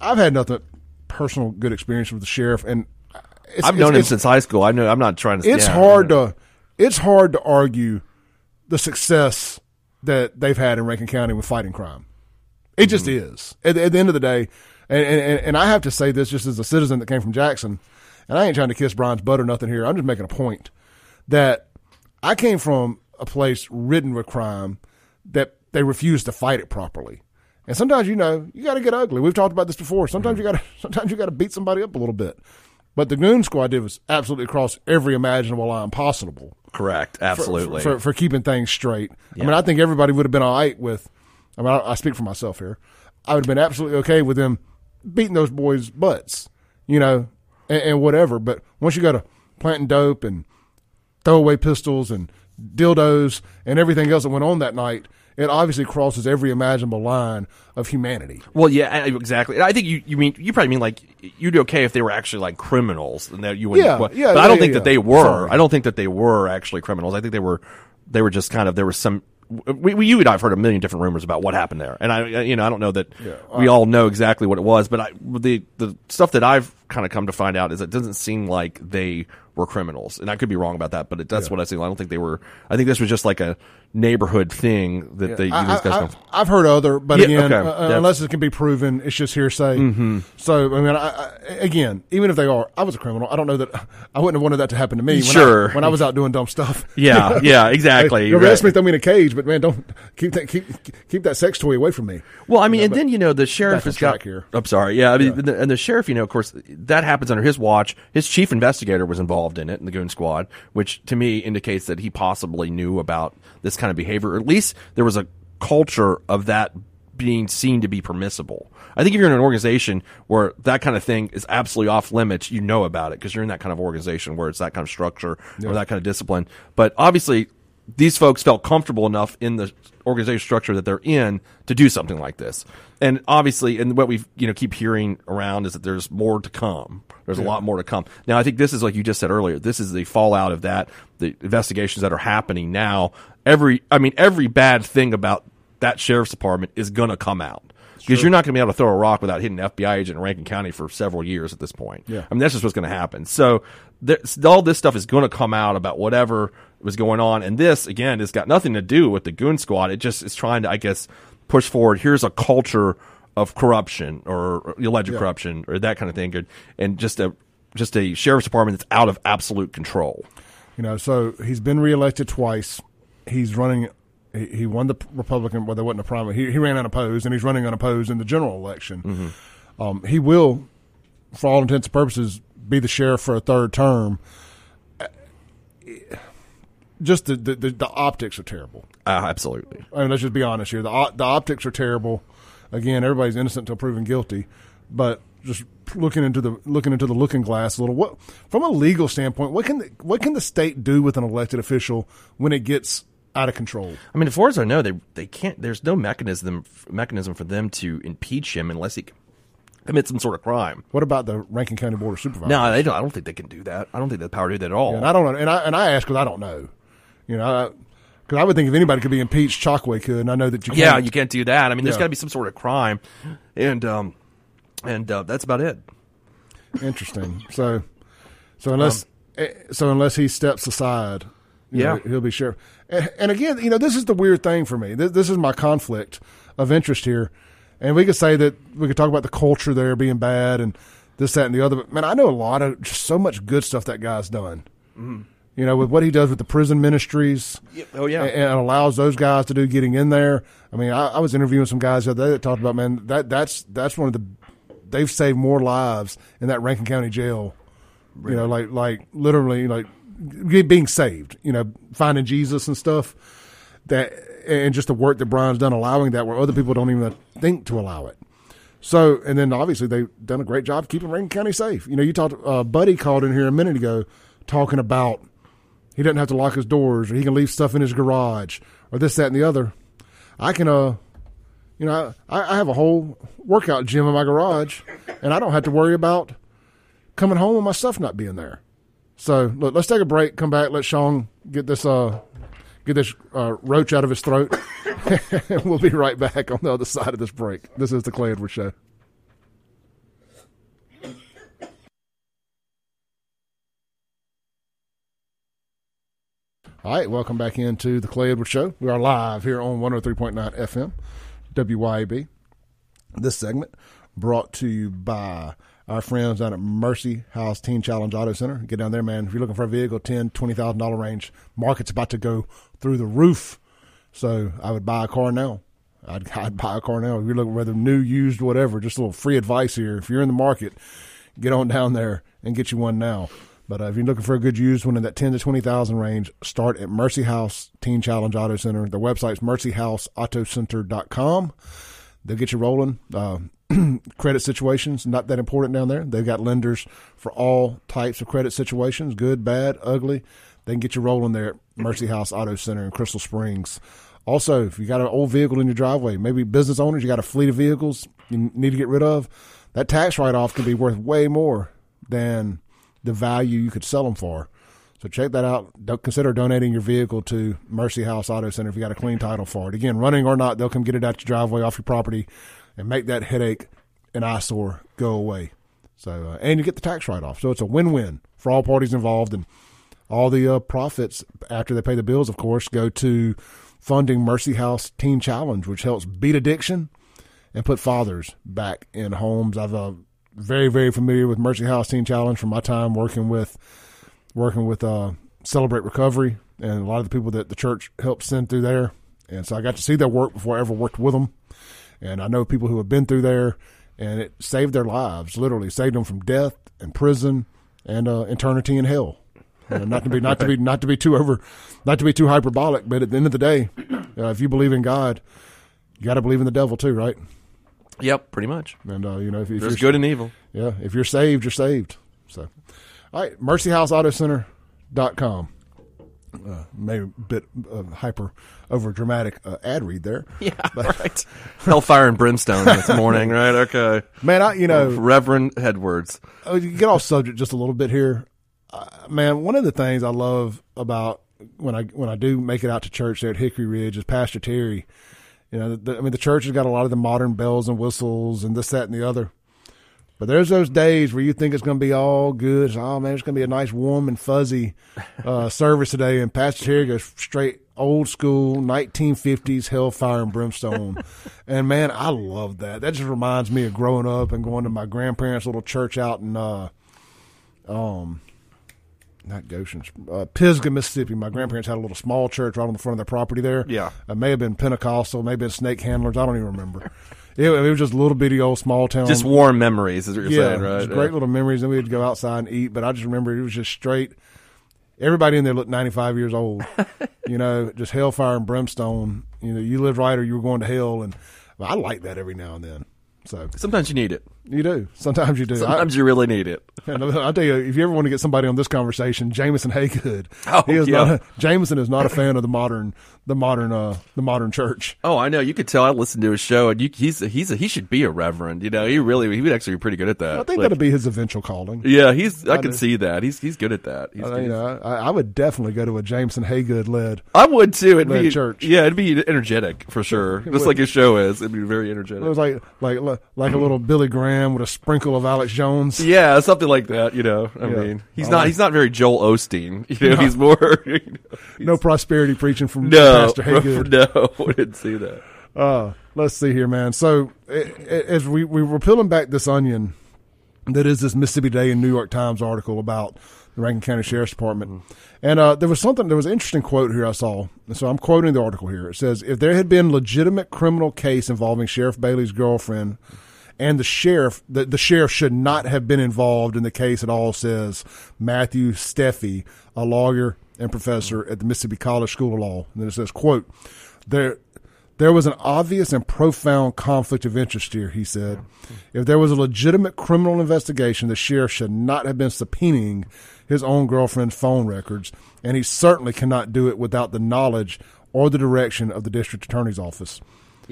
I've had nothing personal good experience with the sheriff, and it's, i've it's- known him since high school i know i'm not trying to it's yeah, hard to it's hard to argue the success that they've had in Rankin County with fighting crime. It just mm-hmm. is. At, at the end of the day, and, and and I have to say this just as a citizen that came from Jackson, and I ain't trying to kiss Bryan's butt or nothing here. I'm just making a point that I came from a place ridden with crime that they refused to fight it properly. And sometimes, you know, you got to get ugly. We've talked about this before. Sometimes mm-hmm. you got to, sometimes you got to beat somebody up a little bit. But the Goon Squad did was absolutely across every imaginable line possible Correct. Absolutely. for, for keeping things straight. I mean, I think everybody would have been all right with. I mean, I, I speak for myself here. I would have been absolutely okay with them beating those boys' butts, you know, and, and whatever. But once you go to planting dope and throwaway pistols and dildos and everything else that went on that night, it obviously crosses every imaginable line of humanity. Well, yeah, exactly. I think you, you mean you probably mean like you'd be okay if they were actually like criminals, and that you would. Yeah, but, yeah, But I don't think yeah. that they were. Sorry. I don't think that they were actually criminals. I think they were. They were just kind of there was some. We, we you and I've heard a million different rumors about what happened there, and I you know I don't know that we all know exactly what it was, but I the the stuff that I've kind of come to find out is it doesn't seem like they were criminals, and I could be wrong about that, but it, that's what I see. I don't think they were. I think this was just like a neighborhood thing that they I, these guys. I, don't- have heard other, but Yeah, again, okay. uh, unless it can be proven, it's just hearsay. Mm-hmm. So, I mean, I, I, again, even if they are, I was a criminal. I don't know that I wouldn't have wanted that to happen to me. When Sure. I, when I was out doing dumb stuff. Yeah, yeah, exactly. You arrest me, throw me in a cage, but man, don't keep that keep keep that sex toy away from me. Well, I mean, and then you know the sheriff back on has got. track here. I'm sorry, yeah, I mean, the- and the sheriff, you know, of course, that happens under his watch. His chief investigator was involved in it in the Goon Squad, which to me indicates that he possibly knew about this kind of behavior. Or at least there was a culture of that being seen to be permissible. I think if you're in an organization where that kind of thing is absolutely off limits, you know about it because you're in that kind of organization where it's that kind of structure or that kind of discipline. But obviously, these folks felt comfortable enough in the organizational structure that they're in to do something like this. And obviously, and what we you know keep hearing around is that there's more to come. There's a lot more to come. Now, I think this is like you just said earlier. This is the fallout of that. The investigations that are happening now. Every, I mean, every bad thing about that sheriff's department is going to come out because you're not going to be able to throw a rock without hitting an FBI agent in Rankin County for several years at this point. Yeah. I mean, that's just what's going to happen. So there's, all this stuff is going to come out about whatever was going on. And this, again, has got nothing to do with the goon squad. It just is trying to, I guess, push forward. Here's a culture of corruption or alleged corruption or that kind of thing. And- just a, just a sheriff's department that's out of absolute control. You know, so he's been reelected twice. He's running. He, he won the Republican. Well, there wasn't a primary. He, he ran unopposed, and he's running unopposed in the general election. Um, he will, for all intents and purposes, be the sheriff for a third term. Uh, Just the the, the, optics are terrible. Uh, absolutely. I mean, let's just be honest here. The the optics are terrible. Again, everybody's innocent until proven guilty, but just looking into the looking into the looking glass a little. What from a legal standpoint, what can the, what can the state do with an elected official when it gets out of control? I mean, as far as I know, they they can't. There's no mechanism mechanism for them to impeach him unless he commits some sort of crime. What about the Rankin County Board of Supervisors? No, they don't. I don't think they can do that. I don't think they have the power to do that at all. and I don't know. And I and I ask because I don't know. You know, because I, would think if anybody could be impeached, Chokwe could. And I know that you. yeah, can't. you can't do that. I mean, there's Yeah. got to be some sort of crime, and um, and uh, that's about it. Interesting. So, so unless eh, so unless he steps aside, Yeah. know, he'll be sheriff. And, and again, you know, this is the weird thing for me. This, this is my conflict of interest here. And we could say that we could talk about the culture there being bad and this, that, and the other. But man, I know a lot of just so much good stuff that guy's done. You know, with what he does with the prison ministries. Oh, yeah. and, and allows those guys to do getting in there. I mean, I, I was interviewing some guys the other day that talked about man that that's that's one of the they've saved more lives in that Rankin County jail. You know, like like literally like being saved. You know, finding Jesus and stuff. That and just the work that Bryan's done allowing that where other people don't even think to allow it. So and then obviously they've done a great job keeping Rankin County safe. You know, you talked. Uh, Buddy called in here a minute ago talking about he doesn't have to lock his doors or he can leave stuff in his garage or this, that, and the other. I can, uh, you know, I, I have a whole workout gym in my garage and I don't have to worry about coming home and my stuff not being there. So look, let's take a break, come back, let Shaun get this, uh, get this uh, roach out of his throat. and we'll be right back on the other side of this break. This is the Clay Edwards Show. All right, welcome back into the Clay Edwards Show. We are live here on 103.9 FM, WYAB. This segment brought to you by our friends down at Mercy House Teen Challenge Auto Center. Get down there, man. If you're looking for a vehicle, ten, twenty thousand dollar range, market's about to go through the roof. So I would buy a car now. I'd, I'd buy a car now. If you're looking whether new, used, whatever, just a little free advice here. If you're in the market, get on down there and get you one now. But uh, if you're looking for a good used one in that ten to twenty thousand range, start at Mercy House Teen Challenge Auto Center. The website's mercyhouseautocenter.com. They'll get you rolling. Uh, credit situations not that important down there. They've got lenders for all types of credit situations, good, bad, ugly. They can get you rolling there at Mercy House Auto Center in Crystal Springs. Also, if you got an old vehicle in your driveway, maybe business owners, you got a fleet of vehicles you need to get rid of, that tax write off can be worth way more than the value you could sell them for. So check that out. Don't consider donating your vehicle to Mercy House Auto Center if you got a clean title for it. Again, running or not, they'll come get it out your driveway off your property and make that headache and eyesore go away. So uh, and you get the tax write off. So it's a win win for all parties involved, and all the uh, profits after they pay the bills, of course, go to funding Mercy House Teen Challenge, which helps beat addiction and put fathers back in homes. I've uh, very very familiar with Mercy House Teen Challenge from my time working with working with uh, Celebrate Recovery and a lot of the people that the church helped send through there. And so I got to see their work before I ever worked with them. And I know people who have been through there, and it saved their lives. Literally saved them from death and prison and uh, eternity in hell. Uh, not to be not to be not to be too over, not to be too hyperbolic, but at the end of the day, uh, if you believe in God, you got to believe in the devil too, right? Yep, pretty much. And uh, you know, if, if There's you're good and evil. yeah, if you're saved, you're saved. So, all right, mercyhouseautocenter.com. Uh, maybe a bit uh, hyper over dramatic uh, ad read there. Yeah, right. Hellfire and brimstone this morning, right? Okay. Man, I you know Reverend Edwards. uh, you get off subject just a little bit here. Uh, man, one of the things I love about when I when I do make it out to church there at Hickory Ridge is Pastor Terry. You know, the, I mean, the church has got a lot of the modern bells and whistles and this, that, and the other. But there's those days where you think it's going to be all good. It's, oh man, it's going to be a nice, warm and fuzzy uh, service today, and Pastor Terry goes straight old school 1950s hellfire and brimstone. and man, I love that. That just reminds me of growing up and going to my grandparents' little church out in uh, um, not Goshen, uh, Pisgah, Mississippi. My grandparents had a little small church right on the front of their property there. Yeah. it may have been Pentecostal, maybe been snake handlers. I don't even remember. it, it was just a little bitty old small town. Just warm memories, is what you're yeah, saying, right? great little memories. And we'd go outside and eat, but I just remember it was just straight. Everybody in there looked 95 years old. you know, just hellfire and brimstone. You know, you lived right or you were going to hell. And well, I like that every now and then. So Sometimes you need it. You do. Sometimes you do. I- Sometimes you really need it. I'll tell you, if you ever want to get somebody on this conversation, Jameson Haygood. Oh, he is yeah. not a, Jameson is not a fan of the modern, the modern, uh, the modern church. Oh, I know. You could tell. I listened to his show, and you, he's he's a, he should be a reverend. You know, he really he would actually be pretty good at that. I think Like, that'll be his eventual calling. Yeah, he's. I, I can do. see that. He's he's good at that. He's, I, you know, I, I would definitely go to a Jameson Haygood led. I would too. It'd be church. Yeah, it'd be energetic for sure. Just would. like his show is. It'd be very energetic. It was like like like a little Billy Graham with a sprinkle of Alex Jones. yeah, something like that. You know, I Yeah. mean, he's I not like- he's not very Joel Osteen. You know, he's more. You know, No prosperity preaching from no, Pastor Haygood. no, I didn't see that. Uh, let's see here, man. So as we, we were peeling back this onion, that is this Mississippi Day and New York Times article about the Rankin County Sheriff's Department, and uh, there was something. There was an interesting quote here I saw, and so I'm quoting the article here. It says, "If there had been legitimate criminal case involving Sheriff Bailey's girlfriend." And the sheriff, the, the sheriff should not have been involved in the case at all, says Matthew Steffey, a lawyer and professor at the Mississippi College School of Law. And then it says, quote, there, there was an obvious and profound conflict of interest here, he said. If there was a legitimate criminal investigation, the sheriff should not have been subpoenaing his own girlfriend's phone records, and he certainly cannot do it without the knowledge or the direction of the district attorney's office.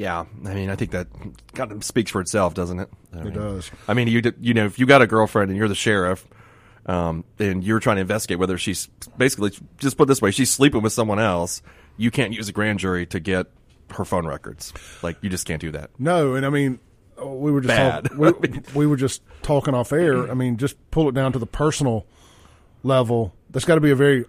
Yeah, I mean, I think that kind of speaks for itself, doesn't it? I mean, does. I mean, you you know, if you got a girlfriend and you're the sheriff, um, and you're trying to investigate whether she's basically just put it this way, she's sleeping with someone else, you can't use a grand jury to get her phone records. Like, you just can't do that. No, and I mean, uh, we were just Bad. talk- we, we were just talking off air. I mean, just pull it down to the personal level. That's got to be a very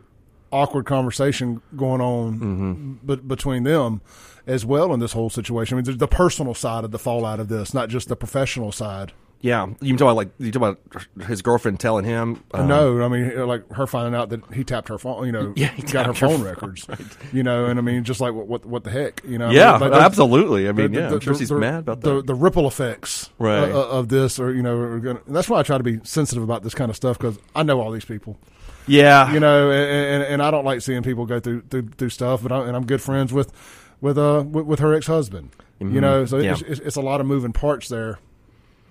awkward conversation going on Mm-hmm. be- between them as well in this whole situation. I mean, there's the personal side of the fallout of this, not just the professional side. Yeah, you talk about like you talk about his girlfriend telling him. uh, no, I mean, like her finding out that he tapped her phone, you know, Yeah, he got her her phone phone, records, you know, and I mean, just like what what, what the heck, you know? I Yeah, mean, like, absolutely. I mean, the- yeah, the- I'm sure the- she's mad about the, that. the ripple effects Right. uh, of this, or you know, are gonna, that's why I try to be sensitive about this kind of stuff because I know all these people, yeah, you know, and, and, I don't like seeing people go through through, through stuff, but I, and I'm good friends with with uh with, with her ex husband, you know, so Mm-hmm. Yeah. it's, it's, it's a lot of moving parts there,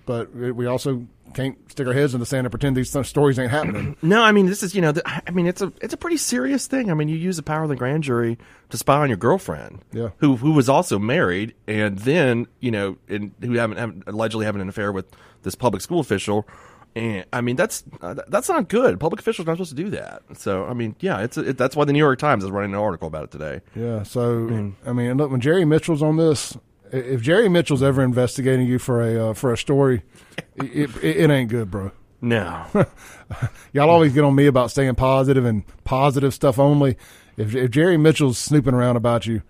but we also can't stick our heads in the sand and pretend these th- stories ain't happening. No, I mean this is you know the, I mean it's a it's a pretty serious thing. I mean you use the power of the grand jury to spy on your girlfriend, Yeah. who who was also married, and then you know and who haven't, haven't allegedly having an affair with this public school official. And I mean that's uh, that's not good. Public officials are not supposed to do that. So I mean, yeah, it's it, that's why the New York Times is running an article about it today. Yeah. So I mean, look, when Jerry Mitchell's on this, if Jerry Mitchell's ever investigating you for a uh, for a story, it, it, it ain't good, bro. No, Y'all always get on me about staying positive and positive stuff only. If, if Jerry Mitchell's snooping around about you,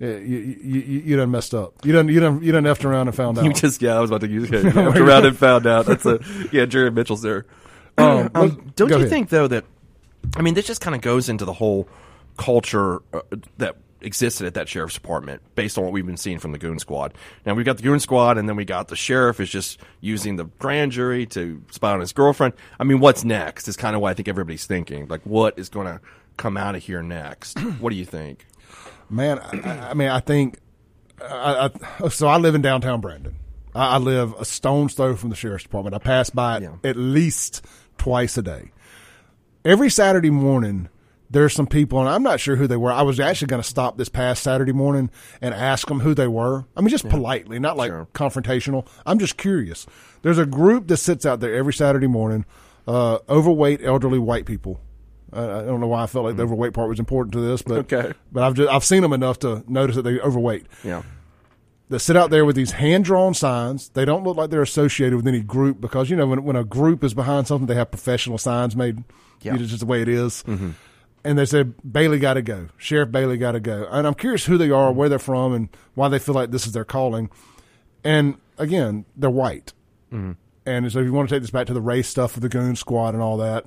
you you, you, you done messed up. You done you done you done effed around and found out. you just yeah, I was about to use it. Yeah, after around and found out that's a yeah, Jerry Mitchell's there. Um, Um, don't you ahead. think though that I mean this just kind of goes into the whole culture uh, that existed at that sheriff's department based on what we've been seeing from the goon squad. Now we've got the goon squad and then we got the sheriff is just using the grand jury to spy on his girlfriend. I mean what's next is kind of what I think everybody's thinking. Like what is going to come out of here next? what do you think? Man, I, I- mean, I think. I, I, so I live in downtown Brandon. I, I live a stone's throw from the sheriff's department. I pass by it Yeah. at least twice a day. Every Saturday morning, there's some people, and I'm not sure who they were. I was actually going to stop this past Saturday morning and ask them who they were. I mean, just politely, not like Sure. confrontational. I'm just curious. There's a group that sits out there every Saturday morning, uh, overweight, elderly white people. I don't know why I felt like the mm-hmm. overweight part was important to this, but Okay. but I've just, I've seen them enough to notice that they're overweight. Yeah. That sit out there with these hand drawn signs. They don't look like they're associated with any group because you know when when a group is behind something, they have professional signs made. Yeah. You know, just the way it is. Mm-hmm. And they said Bailey got to go. Sheriff Bailey got to go. And I'm curious who they are, where they're from, and why they feel like this is their calling. And again, they're white. Mm-hmm. And so if you want to take this back to the race stuff of the Goon Squad and all that,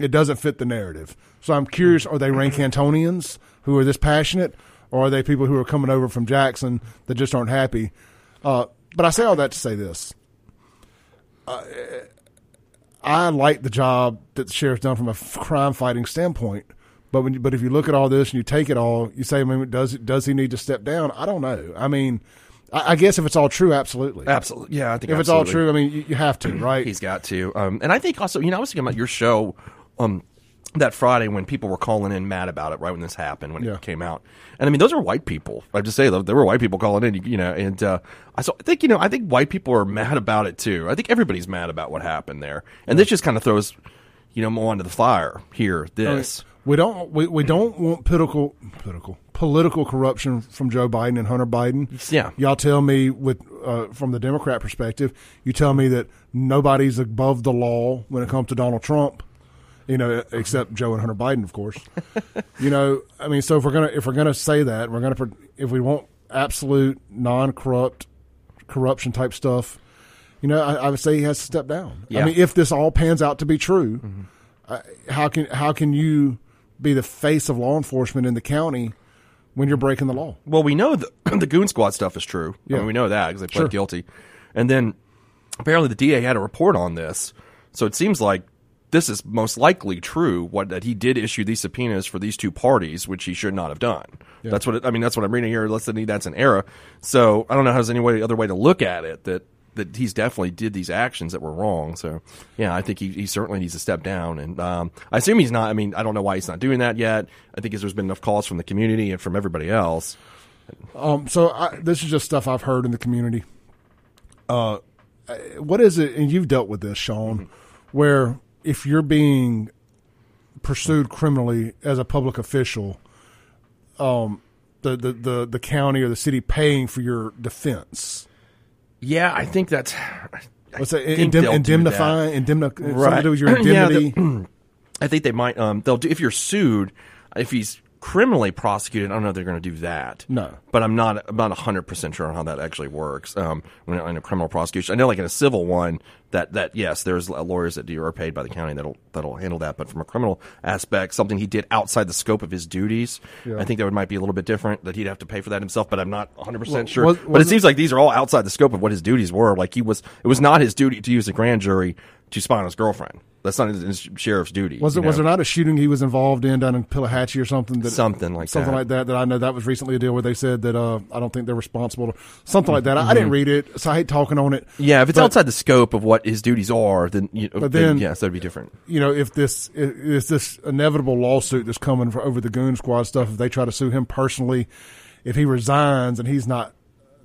it doesn't fit the narrative. So I'm curious: are they Rankantonians who are this passionate, or are they people who are coming over from Jackson that just aren't happy? Uh, but I say all that to say this: uh, I like the job that the sheriff's done from a crime fighting standpoint. But when you, but if you look at all this and you take it all, you say, I mean, does does he need to step down? I don't know. I mean, I, I guess if it's all true, absolutely. Absolutely. Yeah, I think If it's all true, I mean, you, you have to, right? He's got to. Um, and I think also, you know, I was thinking about your show um, that Friday when people were calling in mad about it, right when this happened, when Yeah. it came out. And I mean, those are white people. I just say there were white people calling in, you, you know, and uh, I so I think you know, I think white people are mad about it too. I think everybody's mad about what happened there, and this just kind of throws, you know, more onto the fire here. This. We don't we, we don't want political political political corruption from Joe Biden and Hunter Biden. Yeah. Y'all tell me with uh, from the Democrat perspective, you tell me that nobody's above the law when it comes to Donald Trump. You know, except Joe and Hunter Biden, of course. you know, I mean, so if we're gonna if we're gonna say that, we're gonna if we want absolute non corrupt corruption type stuff, you know, I, I would say he has to step down. Yeah. I mean, if this all pans out to be true, uh, how can how can you be the face of law enforcement in the county when you're breaking the law? Well, we know the, the Goon Squad stuff is true. I Yeah. mean, we know that because they pled Sure. guilty. And then apparently the DA had a report on this. So it seems like this is most likely true. What that he did issue these subpoenas for these two parties, which he should not have done. That's what it, I mean. That's what I'm reading here. Let's say that's an error. So I don't know how there's any way, other way to look at it that that he's definitely did these actions that were wrong. So yeah, I think he, he certainly needs to step down. And um, I assume he's not. I mean, I don't know why he's not doing that yet. I think there's been enough calls from the community and from everybody else. Um, so I, this is just stuff I've heard in the community. Uh, what is it? And you've dealt with this, Shaun, where if you're being pursued criminally as a public official, um, the, the, the, the county or the city paying for your defense. Yeah, I think that's. What's that? Indem- they'll do indemnifying, indemni- something to do with your Yeah, indemnity. I think they might. Um, they'll do if you're sued. If he's criminally prosecuted, I don't know if they're going to do that. No. but I'm not I'm not 100 percent sure on how that actually works. Um, when in a criminal prosecution, I know like in a civil one that that yes, there's lawyers that are paid by the county that'll that'll handle that. But from a criminal aspect, something he did outside the scope of his duties, I think that would might be a little bit different. That he'd have to pay for that himself. But I'm not 100 percent sure. was- but it seems like these are all outside the scope of what his duties were. Like he was, it was not his duty to use a grand jury to spy on his girlfriend. That's not his, his sheriff's duty. Was it was know? there not a shooting he was involved in down in Pelahatchie or something? That, Something like something that. like that. That I know that was recently a deal where they said that uh, I don't think they're responsible. Something like that. I, I Mm-hmm. didn't read it, so I hate talking on it. Yeah, if it's But- outside the scope of what his duties are, then you know, But then, then- yes, that'd be different. you know, if this is this inevitable lawsuit that's coming for over the Goon Squad stuff, if they try to sue him personally, if he resigns and he's not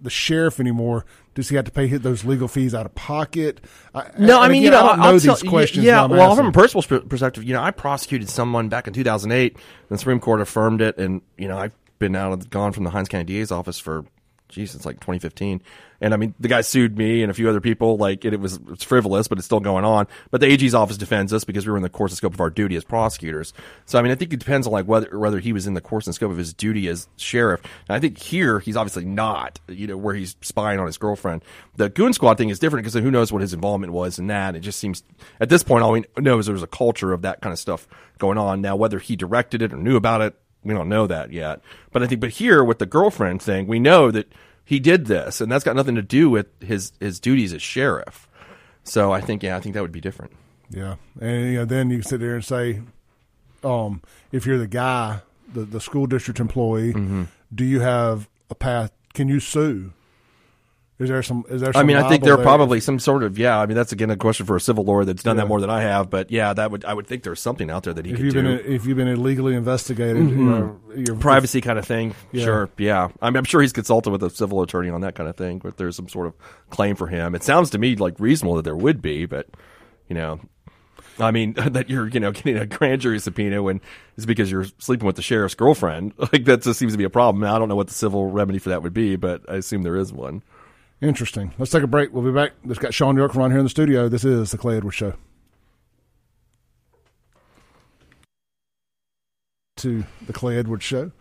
the sheriff anymore, does he have to pay those legal fees out of pocket? I, No, I mean, again, you know, I don't know I'll these tell- questions. Yeah, well, asking. from a personal perspective, you know, I prosecuted someone back in 2008. The Supreme Court affirmed it, and you know, I've been out of gone from the Hinds County DA's office for, geez, since like 2015. And I mean, the guy sued me and a few other people. Like, it, it was it's frivolous, but it's still going on. But the AG's office defends us because we were in the course and scope of our duty as prosecutors. So I mean, I think it depends on like whether whether he was in the course and scope of his duty as sheriff. And I think here he's obviously not. You know, where he's spying on his girlfriend. The goon squad thing is different because who knows what his involvement was in that. It just seems at this point all we know is there was a culture of that kind of stuff going on. Now whether he directed it or knew about it, we don't know that yet. But I think, but here with the girlfriend thing, we know that he did this, and that's got nothing to do with his his duties as sheriff. So I think, yeah, I think that would be different. Yeah, and you know, then you sit there and say, um, if you're the guy, the the school district employee, Mm-hmm. do you have a path? Can you sue? Is there some? Is there? Some I mean, I think there are probably some sort of yeah. I mean, that's again a question for a civil lawyer that's done Yeah. that more than I have. But yeah, that would I would think there's something out there that he If could you've do. been if you've been illegally investigated, mm-hmm. you know, your Privacy kind of thing, Yeah. sure, yeah. I mean, I'm sure he's consulted with a civil attorney on that kind of thing. But there's some sort of claim for him. It sounds to me like reasonable that there would be, but you know, I mean, that you're you know getting a grand jury subpoena when it's because you're sleeping with the sheriff's girlfriend. Like that just seems to be a problem. Now, I don't know what the civil remedy for that would be, but I assume there is one. Interesting. Let's take a break. We'll be back. Just got Shaun Yurtkuran here in the studio. This is the Clay Edwards Show. To the Clay Edwards Show.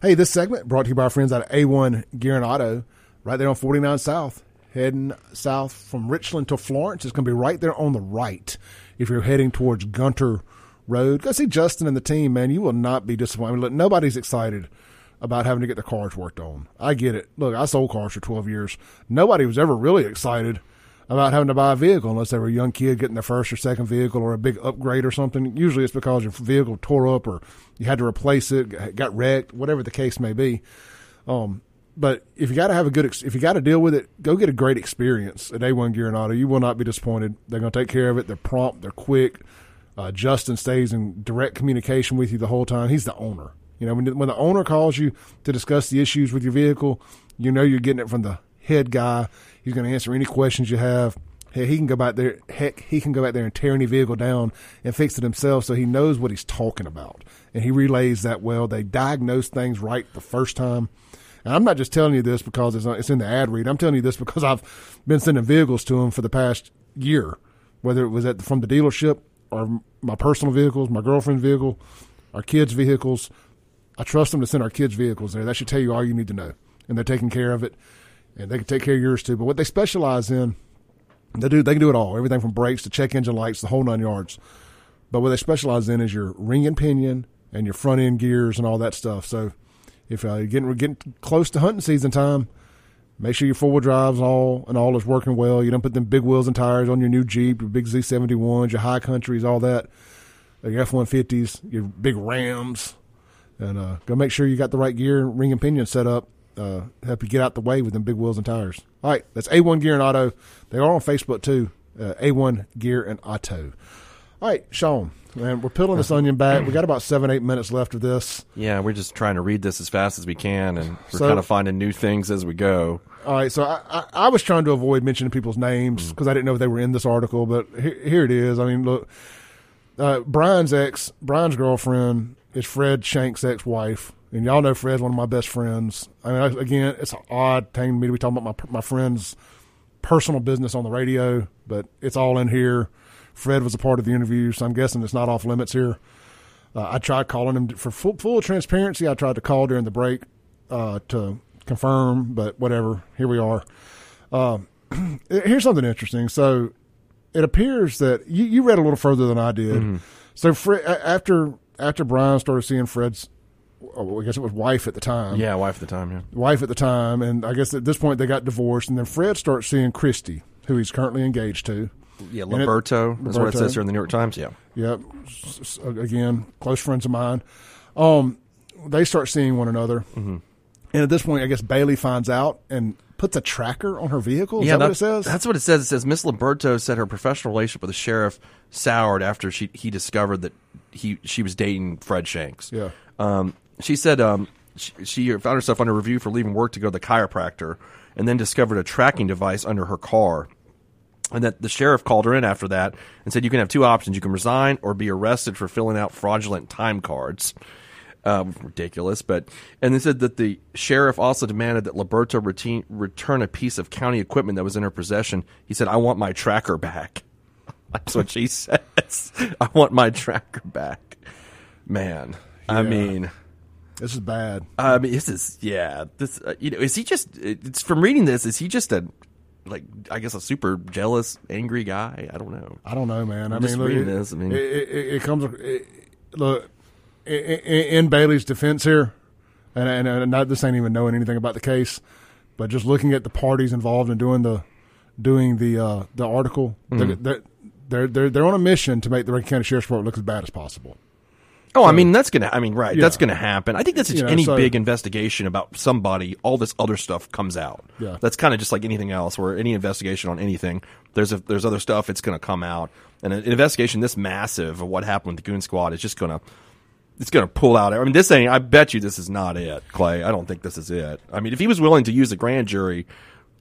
Hey, this segment brought to you by our friends out of A1 Gear and Auto, right there on 49 South. Heading south from Richland to Florence. It's going to be right there on the right if you're heading towards Gunter Road. Go see Justin and the team, man. You will not be disappointed. Look, nobody's excited about having to get their cars worked on. I get it. Look, I sold cars for 12 years. Nobody was ever really excited about having to buy a vehicle unless they were a young kid getting their first or second vehicle or a big upgrade or something. Usually it's because your vehicle tore up or you had to replace it, got wrecked, whatever the case may be. Um, but if you got to have a good, if you got to deal with it, go get a great experience at A1 Gear and Auto. You will not be disappointed. They're going to take care of it. They're prompt. They're quick. Uh, Justin stays in direct communication with you the whole time. He's the owner. You know, when, when the owner calls you to discuss the issues with your vehicle, you know you're getting it from the head guy. He's going to answer any questions you have. Heck, he can go back there. Heck, he can go back there and tear any vehicle down and fix it himself, so he knows what he's talking about, and he relays that well. They diagnose things right the first time. And I'm not just telling you this because it's, it's in the ad read. I'm telling you this because I've been sending vehicles to him for the past year, whether it was at from the dealership or my personal vehicles, my girlfriend's vehicle, our kids' vehicles. I trust them to send our kids' vehicles there. That should tell you all you need to know. And they're taking care of it, and they can take care of yours too. But what they specialize in, they do they can do it all. Everything from brakes to check engine lights, the whole nine yards. But what they specialize in is your ring and pinion and your front end gears and all that stuff. So if uh, you're getting getting close to hunting season time, make sure your four wheel drives all and all is working well. You don't put them big wheels and tires on your new Jeep, your big Z seventy ones, your high countries, all that, your F one fifties, your big Rams, and uh, go make sure you got the right gear, ring and pinion set up. Uh, help you get out the way with them big wheels and tires. All right, that's A1 Gear and Auto. They are on Facebook too. Uh, A1 Gear and Auto. All right, Shaun, man, we're peeling this onion back. We got about seven, eight minutes left of this. Yeah, we're just trying to read this as fast as we can, and we're So- kind of finding new things as we go. All right, so I, I, I was trying to avoid mentioning people's names because I didn't know if they were in this article, but here, here it is. I mean, look, uh, Bryan's ex, Bryan's girlfriend is Fred Shanks' ex-wife, and y'all know Fred's one of my best friends. I mean, I, again, it's an odd thing to me to be talking about my my friend's personal business on the radio, but it's all in here. Fred was a part of the interview, so I'm guessing it's not off limits here. Uh, I tried calling him for full, full transparency. I tried to call during the break uh, to confirm, but whatever. Here we are. Um, here's something interesting. So it appears that you, you read a little further than I did. Mm-hmm. So Fred, after after Bryan started seeing Fred's, oh, I guess it was wife at the time. Yeah, wife at the time. Yeah. wife at the time, and I guess at this point they got divorced, and then Fred starts seeing Christy, who he's currently engaged to. Yeah, And it- Liberto. That's what it says here in the New York Times. Yeah. Yep. S- s- Again, close friends of mine. Um, they start seeing one another, Mm-hmm. and at this point, I guess Bailey finds out and puts a tracker on her vehicle. Is yeah, that what it says? That's what it says. It says Miss Liberto said her professional relationship with the sheriff soured after she he discovered that he she was dating Fred Shanks. Yeah. Um, she said um, she, she found herself under review for leaving work to go to the chiropractor, and then discovered a tracking device under her car. And that the sheriff called her in after that and said, "You can have two options: you can resign or be arrested for filling out fraudulent time cards." Um, ridiculous. But and they said that the sheriff also demanded that Liberto routine, return a piece of county equipment that was in her possession. He said, "I want my tracker back." That's what she says. I want my tracker back. Man, I mean. this is bad. I mean, this is yeah. This uh, you know, is he just? It's from reading this. Is he just a like? I guess a super jealous, angry guy. I don't know. I don't know, man. I I'm mean, just look, reading it, this, I mean- it, it, it comes. Look, in, in Bailey's defense here, and, and, and not this ain't even knowing anything about the case, but just looking at the parties involved in doing the doing the uh, the article, Mm-hmm. they're, they're they're they're on a mission to make the Rankin County Sheriff's Department look as bad as possible. Oh, I mean that's gonna. I mean, right? Yeah. That's gonna happen. I think that's You know, any so- big investigation about somebody. All this other stuff comes out. Yeah. that's kind of just like anything else. Where any investigation on anything, there's a, there's other stuff. It's gonna come out. And an investigation this massive of what happened with the Goon Squad is just gonna. It's gonna pull out. I mean, this ain't. I bet you this is not it, Clay. I don't think this is it. I mean, if he was willing to use a grand jury,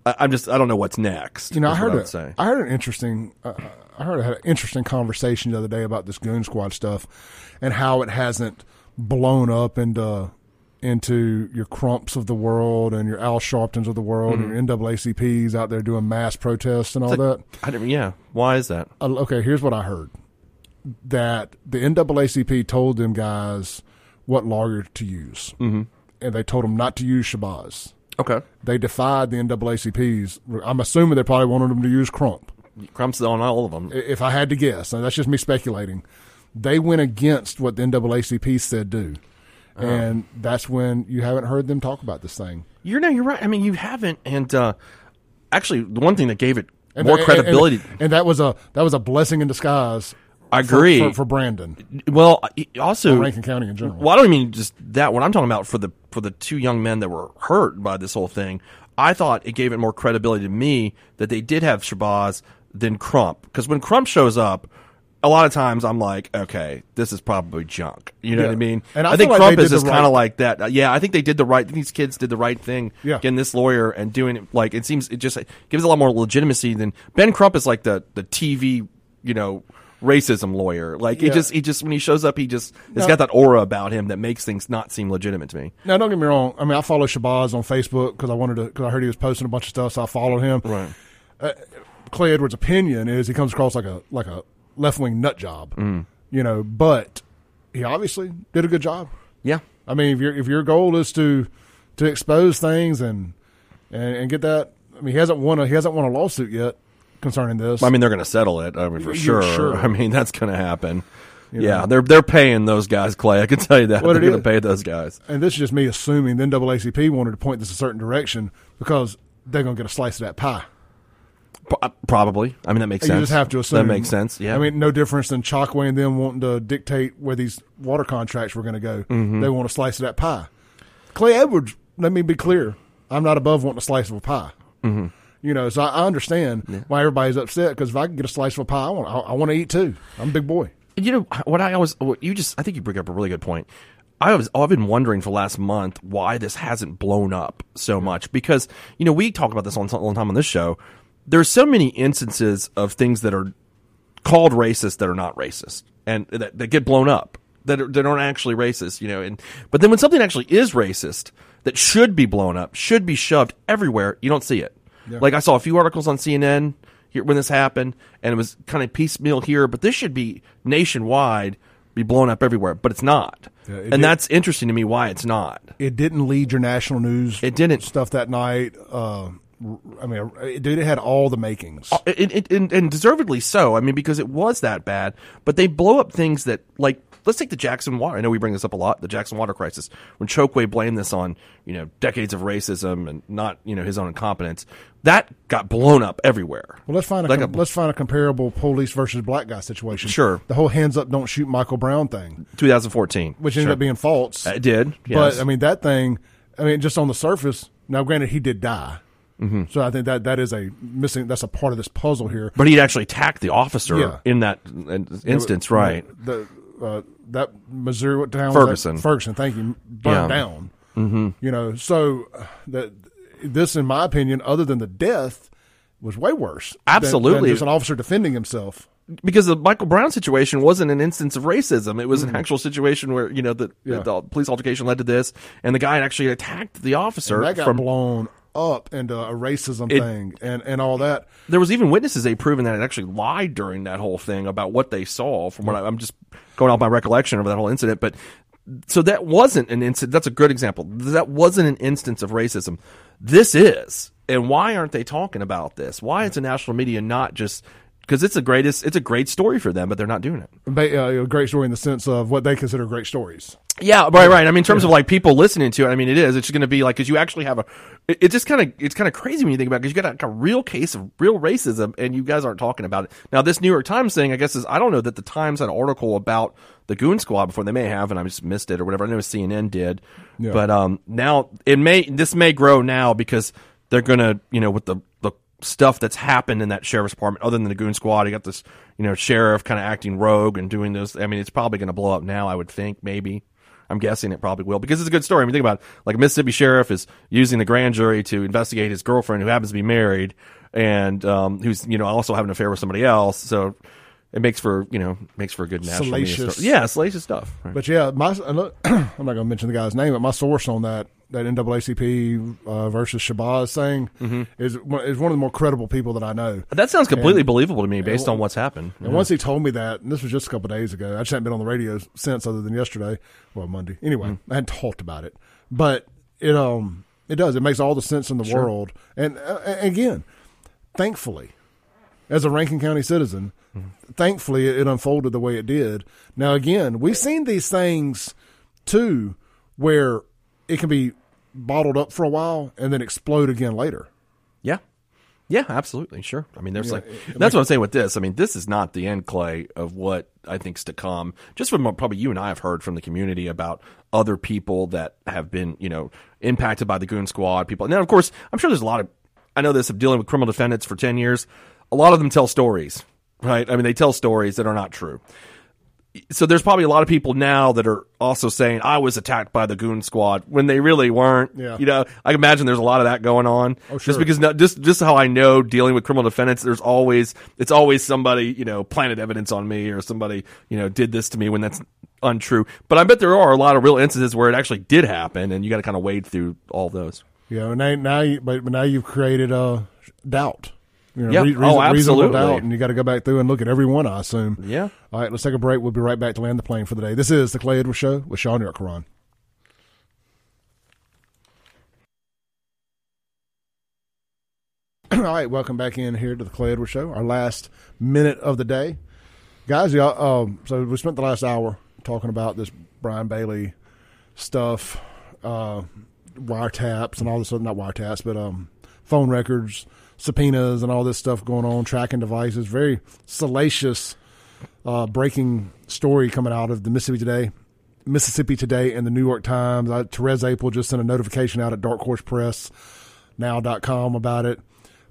I, I'm just. I don't know what's next. You know, I heard a, say. I heard an interesting. Uh, I heard I had an interesting conversation the other day about this Goon Squad stuff, and how it hasn't blown up into into your Crumps of the world and your Al Sharptons of the world and your NAACPs out there doing mass protests and all that. I don't. Yeah. Why is that? Uh, okay, here's what I heard: that the NAACP told them guys what lawyer to use, mm-hmm. and they told them not to use Shabazz. Okay. They defied the NAACP's. I'm assuming they probably wanted them to use Crump. Crumps on all of them. if I had to guess, and that's just me speculating, they went against what the NAACP said do. Uh-huh. And that's when you haven't heard them talk about this thing. You're no, you're right. I mean, you haven't, and uh, actually, the one thing that gave it And, more and- credibility. and, and that was a that was a blessing in disguise. I agree. for, for Brandon, well, I- also, Rankin County in general. well, I don't mean just that. What I'm talking about for the for the two young men that were hurt by this whole thing, I thought it gave it more credibility to me that they did have Shabazz than Crump. Because when Crump shows up, a lot of times I'm like, okay, this is probably junk. You know Yeah. what I mean? And I think feel like Crump is just the kind of like that. Uh, Yeah, I think they did the right. These kids did the right thing. Yeah. Getting this lawyer and doing it like it seems it just gives a lot more legitimacy than Ben Crump is like the the TV, you know. Racism lawyer, like he Yeah. just he just when he shows up, he just it's got that aura about him that makes things not seem legitimate to me. Now, don't get me wrong. I mean, I follow Shabazz on Facebook because I wanted to because I heard he was posting a bunch of stuff, so I followed him. Right. Clay Edwards' opinion is he comes across like a like a left wing nut job, Mm. you know. But he obviously did a good job. Yeah, I mean, if your if your goal is to to expose things and and, and get that, I mean, he hasn't won a he hasn't won a lawsuit yet concerning this. I mean they're going to settle it. I mean for sure. sure. I mean that's going to happen. yeah, they're they're paying those guys, Clay. I can tell you that What they're going to pay those guys. and this is just me assuming the NAACP wanted to point this a certain direction because they're going to get a slice of that pie. Pro- uh, Probably. I mean that makes You sense. just have to assume that makes sense. Yeah. I mean, no difference than Chokwe and them wanting to dictate where these water contracts were going to go. Mm-hmm. They want a slice of that pie. Clay Edwards, let me be clear, I'm not above wanting a slice of a pie. Mm-hmm. You know, so I, understand why everybody's upset because if I can get a slice of a pie, I want I, I want to eat too. I'm a big boy. you know what I always what you just I think you bring up a really good point. I was I've been wondering for the last month why this hasn't blown up so much because you know we talk about this on a long time on this show. There's so many instances of things that are called racist that are not racist and that, that get blown up that are, that aren't actually racist, you know. And but then when something actually is racist that should be blown up, should be shoved everywhere, you don't see it. Like I saw a few articles on CNN here when this happened, and it was kind of piecemeal here, but this should be nationwide. be blown up everywhere, but it's not. Yeah, it and did- that's interesting to me why it's not. It didn't lead your national news. It didn't. stuff that night. Uh, I mean, dude, it had all the makings. it, it, and, and deservedly so. I mean, because it was that bad. But they blow up things that, like, let's take the Jackson Water. I know we bring this up a lot. The Jackson Water crisis. When Chokwe blamed this on, you know, decades of racism and not, you know, his own incompetence, that got blown up everywhere. Well, let's find a com- a- let's find a comparable police versus black guy situation. Sure. the whole hands up, don't shoot Michael Brown thing, 2014, which ended Sure. up being false. it did. Yes. But I mean, that thing. I mean, just on the surface. Now, granted, he did die. Mm-hmm. So I think that that is a missing. That's a part of this puzzle here. but he'd actually attacked the officer Yeah. in that uh, instance, right? The uh, that Missouri what town Ferguson. Ferguson, thank you. Burned Yeah. down. Mm-hmm. You know, so uh, that this, in my opinion, other than the death, was way worse. than- than Absolutely. just an officer defending himself. because the Michael Brown situation wasn't an instance of racism. It was an actual situation where you know the, Mm-hmm. Yeah. the police altercation led to this, and the guy actually attacked the officer. That got from blown up into a racism It- thing and and all that. there was even witnesses they proven that it actually lied during that whole thing about what they saw. From what I, I'm just going off my recollection of that whole incident, but so that wasn't an incident. That's a good example. That wasn't an instance of racism. This is, and why aren't they talking about this? Why is the national media not just because it's the greatest? It's a great story for them, but they're not doing it. Ba- uh, a great story in the sense of what they consider great stories. Yeah, right, right. I mean, in terms of like people listening to it, I mean, it is. It's going to be like because you actually have a. It, it just kind of it's kind of crazy when you think about because you got like a real case of real racism, and you guys aren't talking about it. Now, this New York Times thing, I guess, is I don't know that the Times had an article about the Goon Squad before. They may have, and I just missed it or whatever. I know CNN did, Yeah. but um, now it may this may grow now because they're gonna you know with the the stuff that's happened in that sheriff's department other than the goon squad you got this you know sheriff kind of acting rogue and doing this i mean it's probably going to blow up now i would think maybe i'm guessing it probably will because it's a good story i mean think about it like a mississippi sheriff is using the grand jury to investigate his girlfriend who happens to be married and um, who's you know also having an affair with somebody else so it makes for you know makes for a good national media Salacious. story. yeah salacious stuff right. But yeah, my I'm not going to mention the guy's name, but my source on that that NAACP uh, versus Shabazz thing Mm-hmm. is is one of the more credible people that I know. that sounds completely believable to me based on what's happened And once he told me that, and this was just a couple days ago, I just hadn't been on the radio since, other than yesterday, well Monday. Anyway, Mm-hmm. I hadn't talked about it, but it um it does. It makes all the sense in the world. And uh, again, thankfully, as a Rankin County citizen, thankfully it, it unfolded the way it did. Now again, we've seen these things too, where it can be bottled up for a while and then explode again later. Yeah. Yeah, absolutely. Sure. I mean, there's like, that's what I'm saying with this. I mean, this is not the end, Clay, of what I think's to come. Just from what probably you and I have heard from the community about other people that have been, you know, impacted by the Goon Squad people. Now, of course, I'm sure there's a lot of, I know this of dealing with criminal defendants for 10 years. A lot of them tell stories, right? I mean, they tell stories that are not true so there's probably a lot of people now that are also saying I was attacked by the goon squad when they really weren't. Yeah. You know, I imagine there's a lot of that going on. Oh, sure. Just because no, just just how I know dealing with criminal defendants, there's always it's always somebody you know planted evidence on me or somebody you know did this to me when that's untrue. But I bet there are a lot of real instances where it actually did happen, and you got to kind of wade through all those. Yeah, know, now, now you, but but now you've created a doubt. You know, Yeah. Oh, reasonable absolutely. doubt, and you got to go back through and look at every one. I assume. Yeah. All right, let's take a break. We'll be right back to land the plane for the day. This is the Clay Edwards Show with Shaun Yurtkuran. All right, welcome back in here to the Clay Edwards Show. Our last minute of the day, guys. Y'all, um, so we spent the last hour talking about this Bryan Bailey stuff, uh, wiretaps and all this other not wiretaps, but um, phone records, subpoenas, and all this stuff going on, tracking devices. Very salacious, uh, breaking story coming out of the Mississippi Today, Mississippi Today, and the New York Times. Uh, Therese Apel just sent a notification out at Dark Horse Press now.com about it.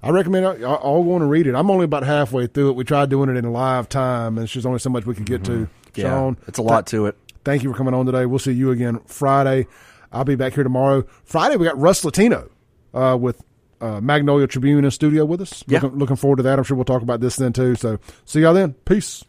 I recommend I- I- all going to read it. I'm only about halfway through it. We tried doing it in live time, and it's just only so much we can get to. Yeah, Shaun, it's a lot to it. Thank you for coming on today. We'll see you again Friday. I'll be back here tomorrow. Friday, we got Russ Latino uh, with uh, Magnolia Tribune in studio with us. Yeah. Looking, looking forward to that. I'm sure we'll talk about this then too. So see y'all then. Peace.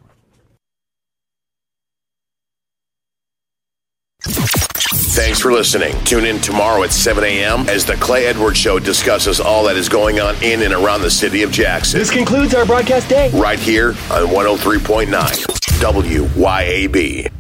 Thanks for listening. Tune in tomorrow at 7 a.m. as the Clay Edwards Show discusses all that is going on in and around the city of Jackson. This concludes our broadcast day. Right here on 103.9 WYAB.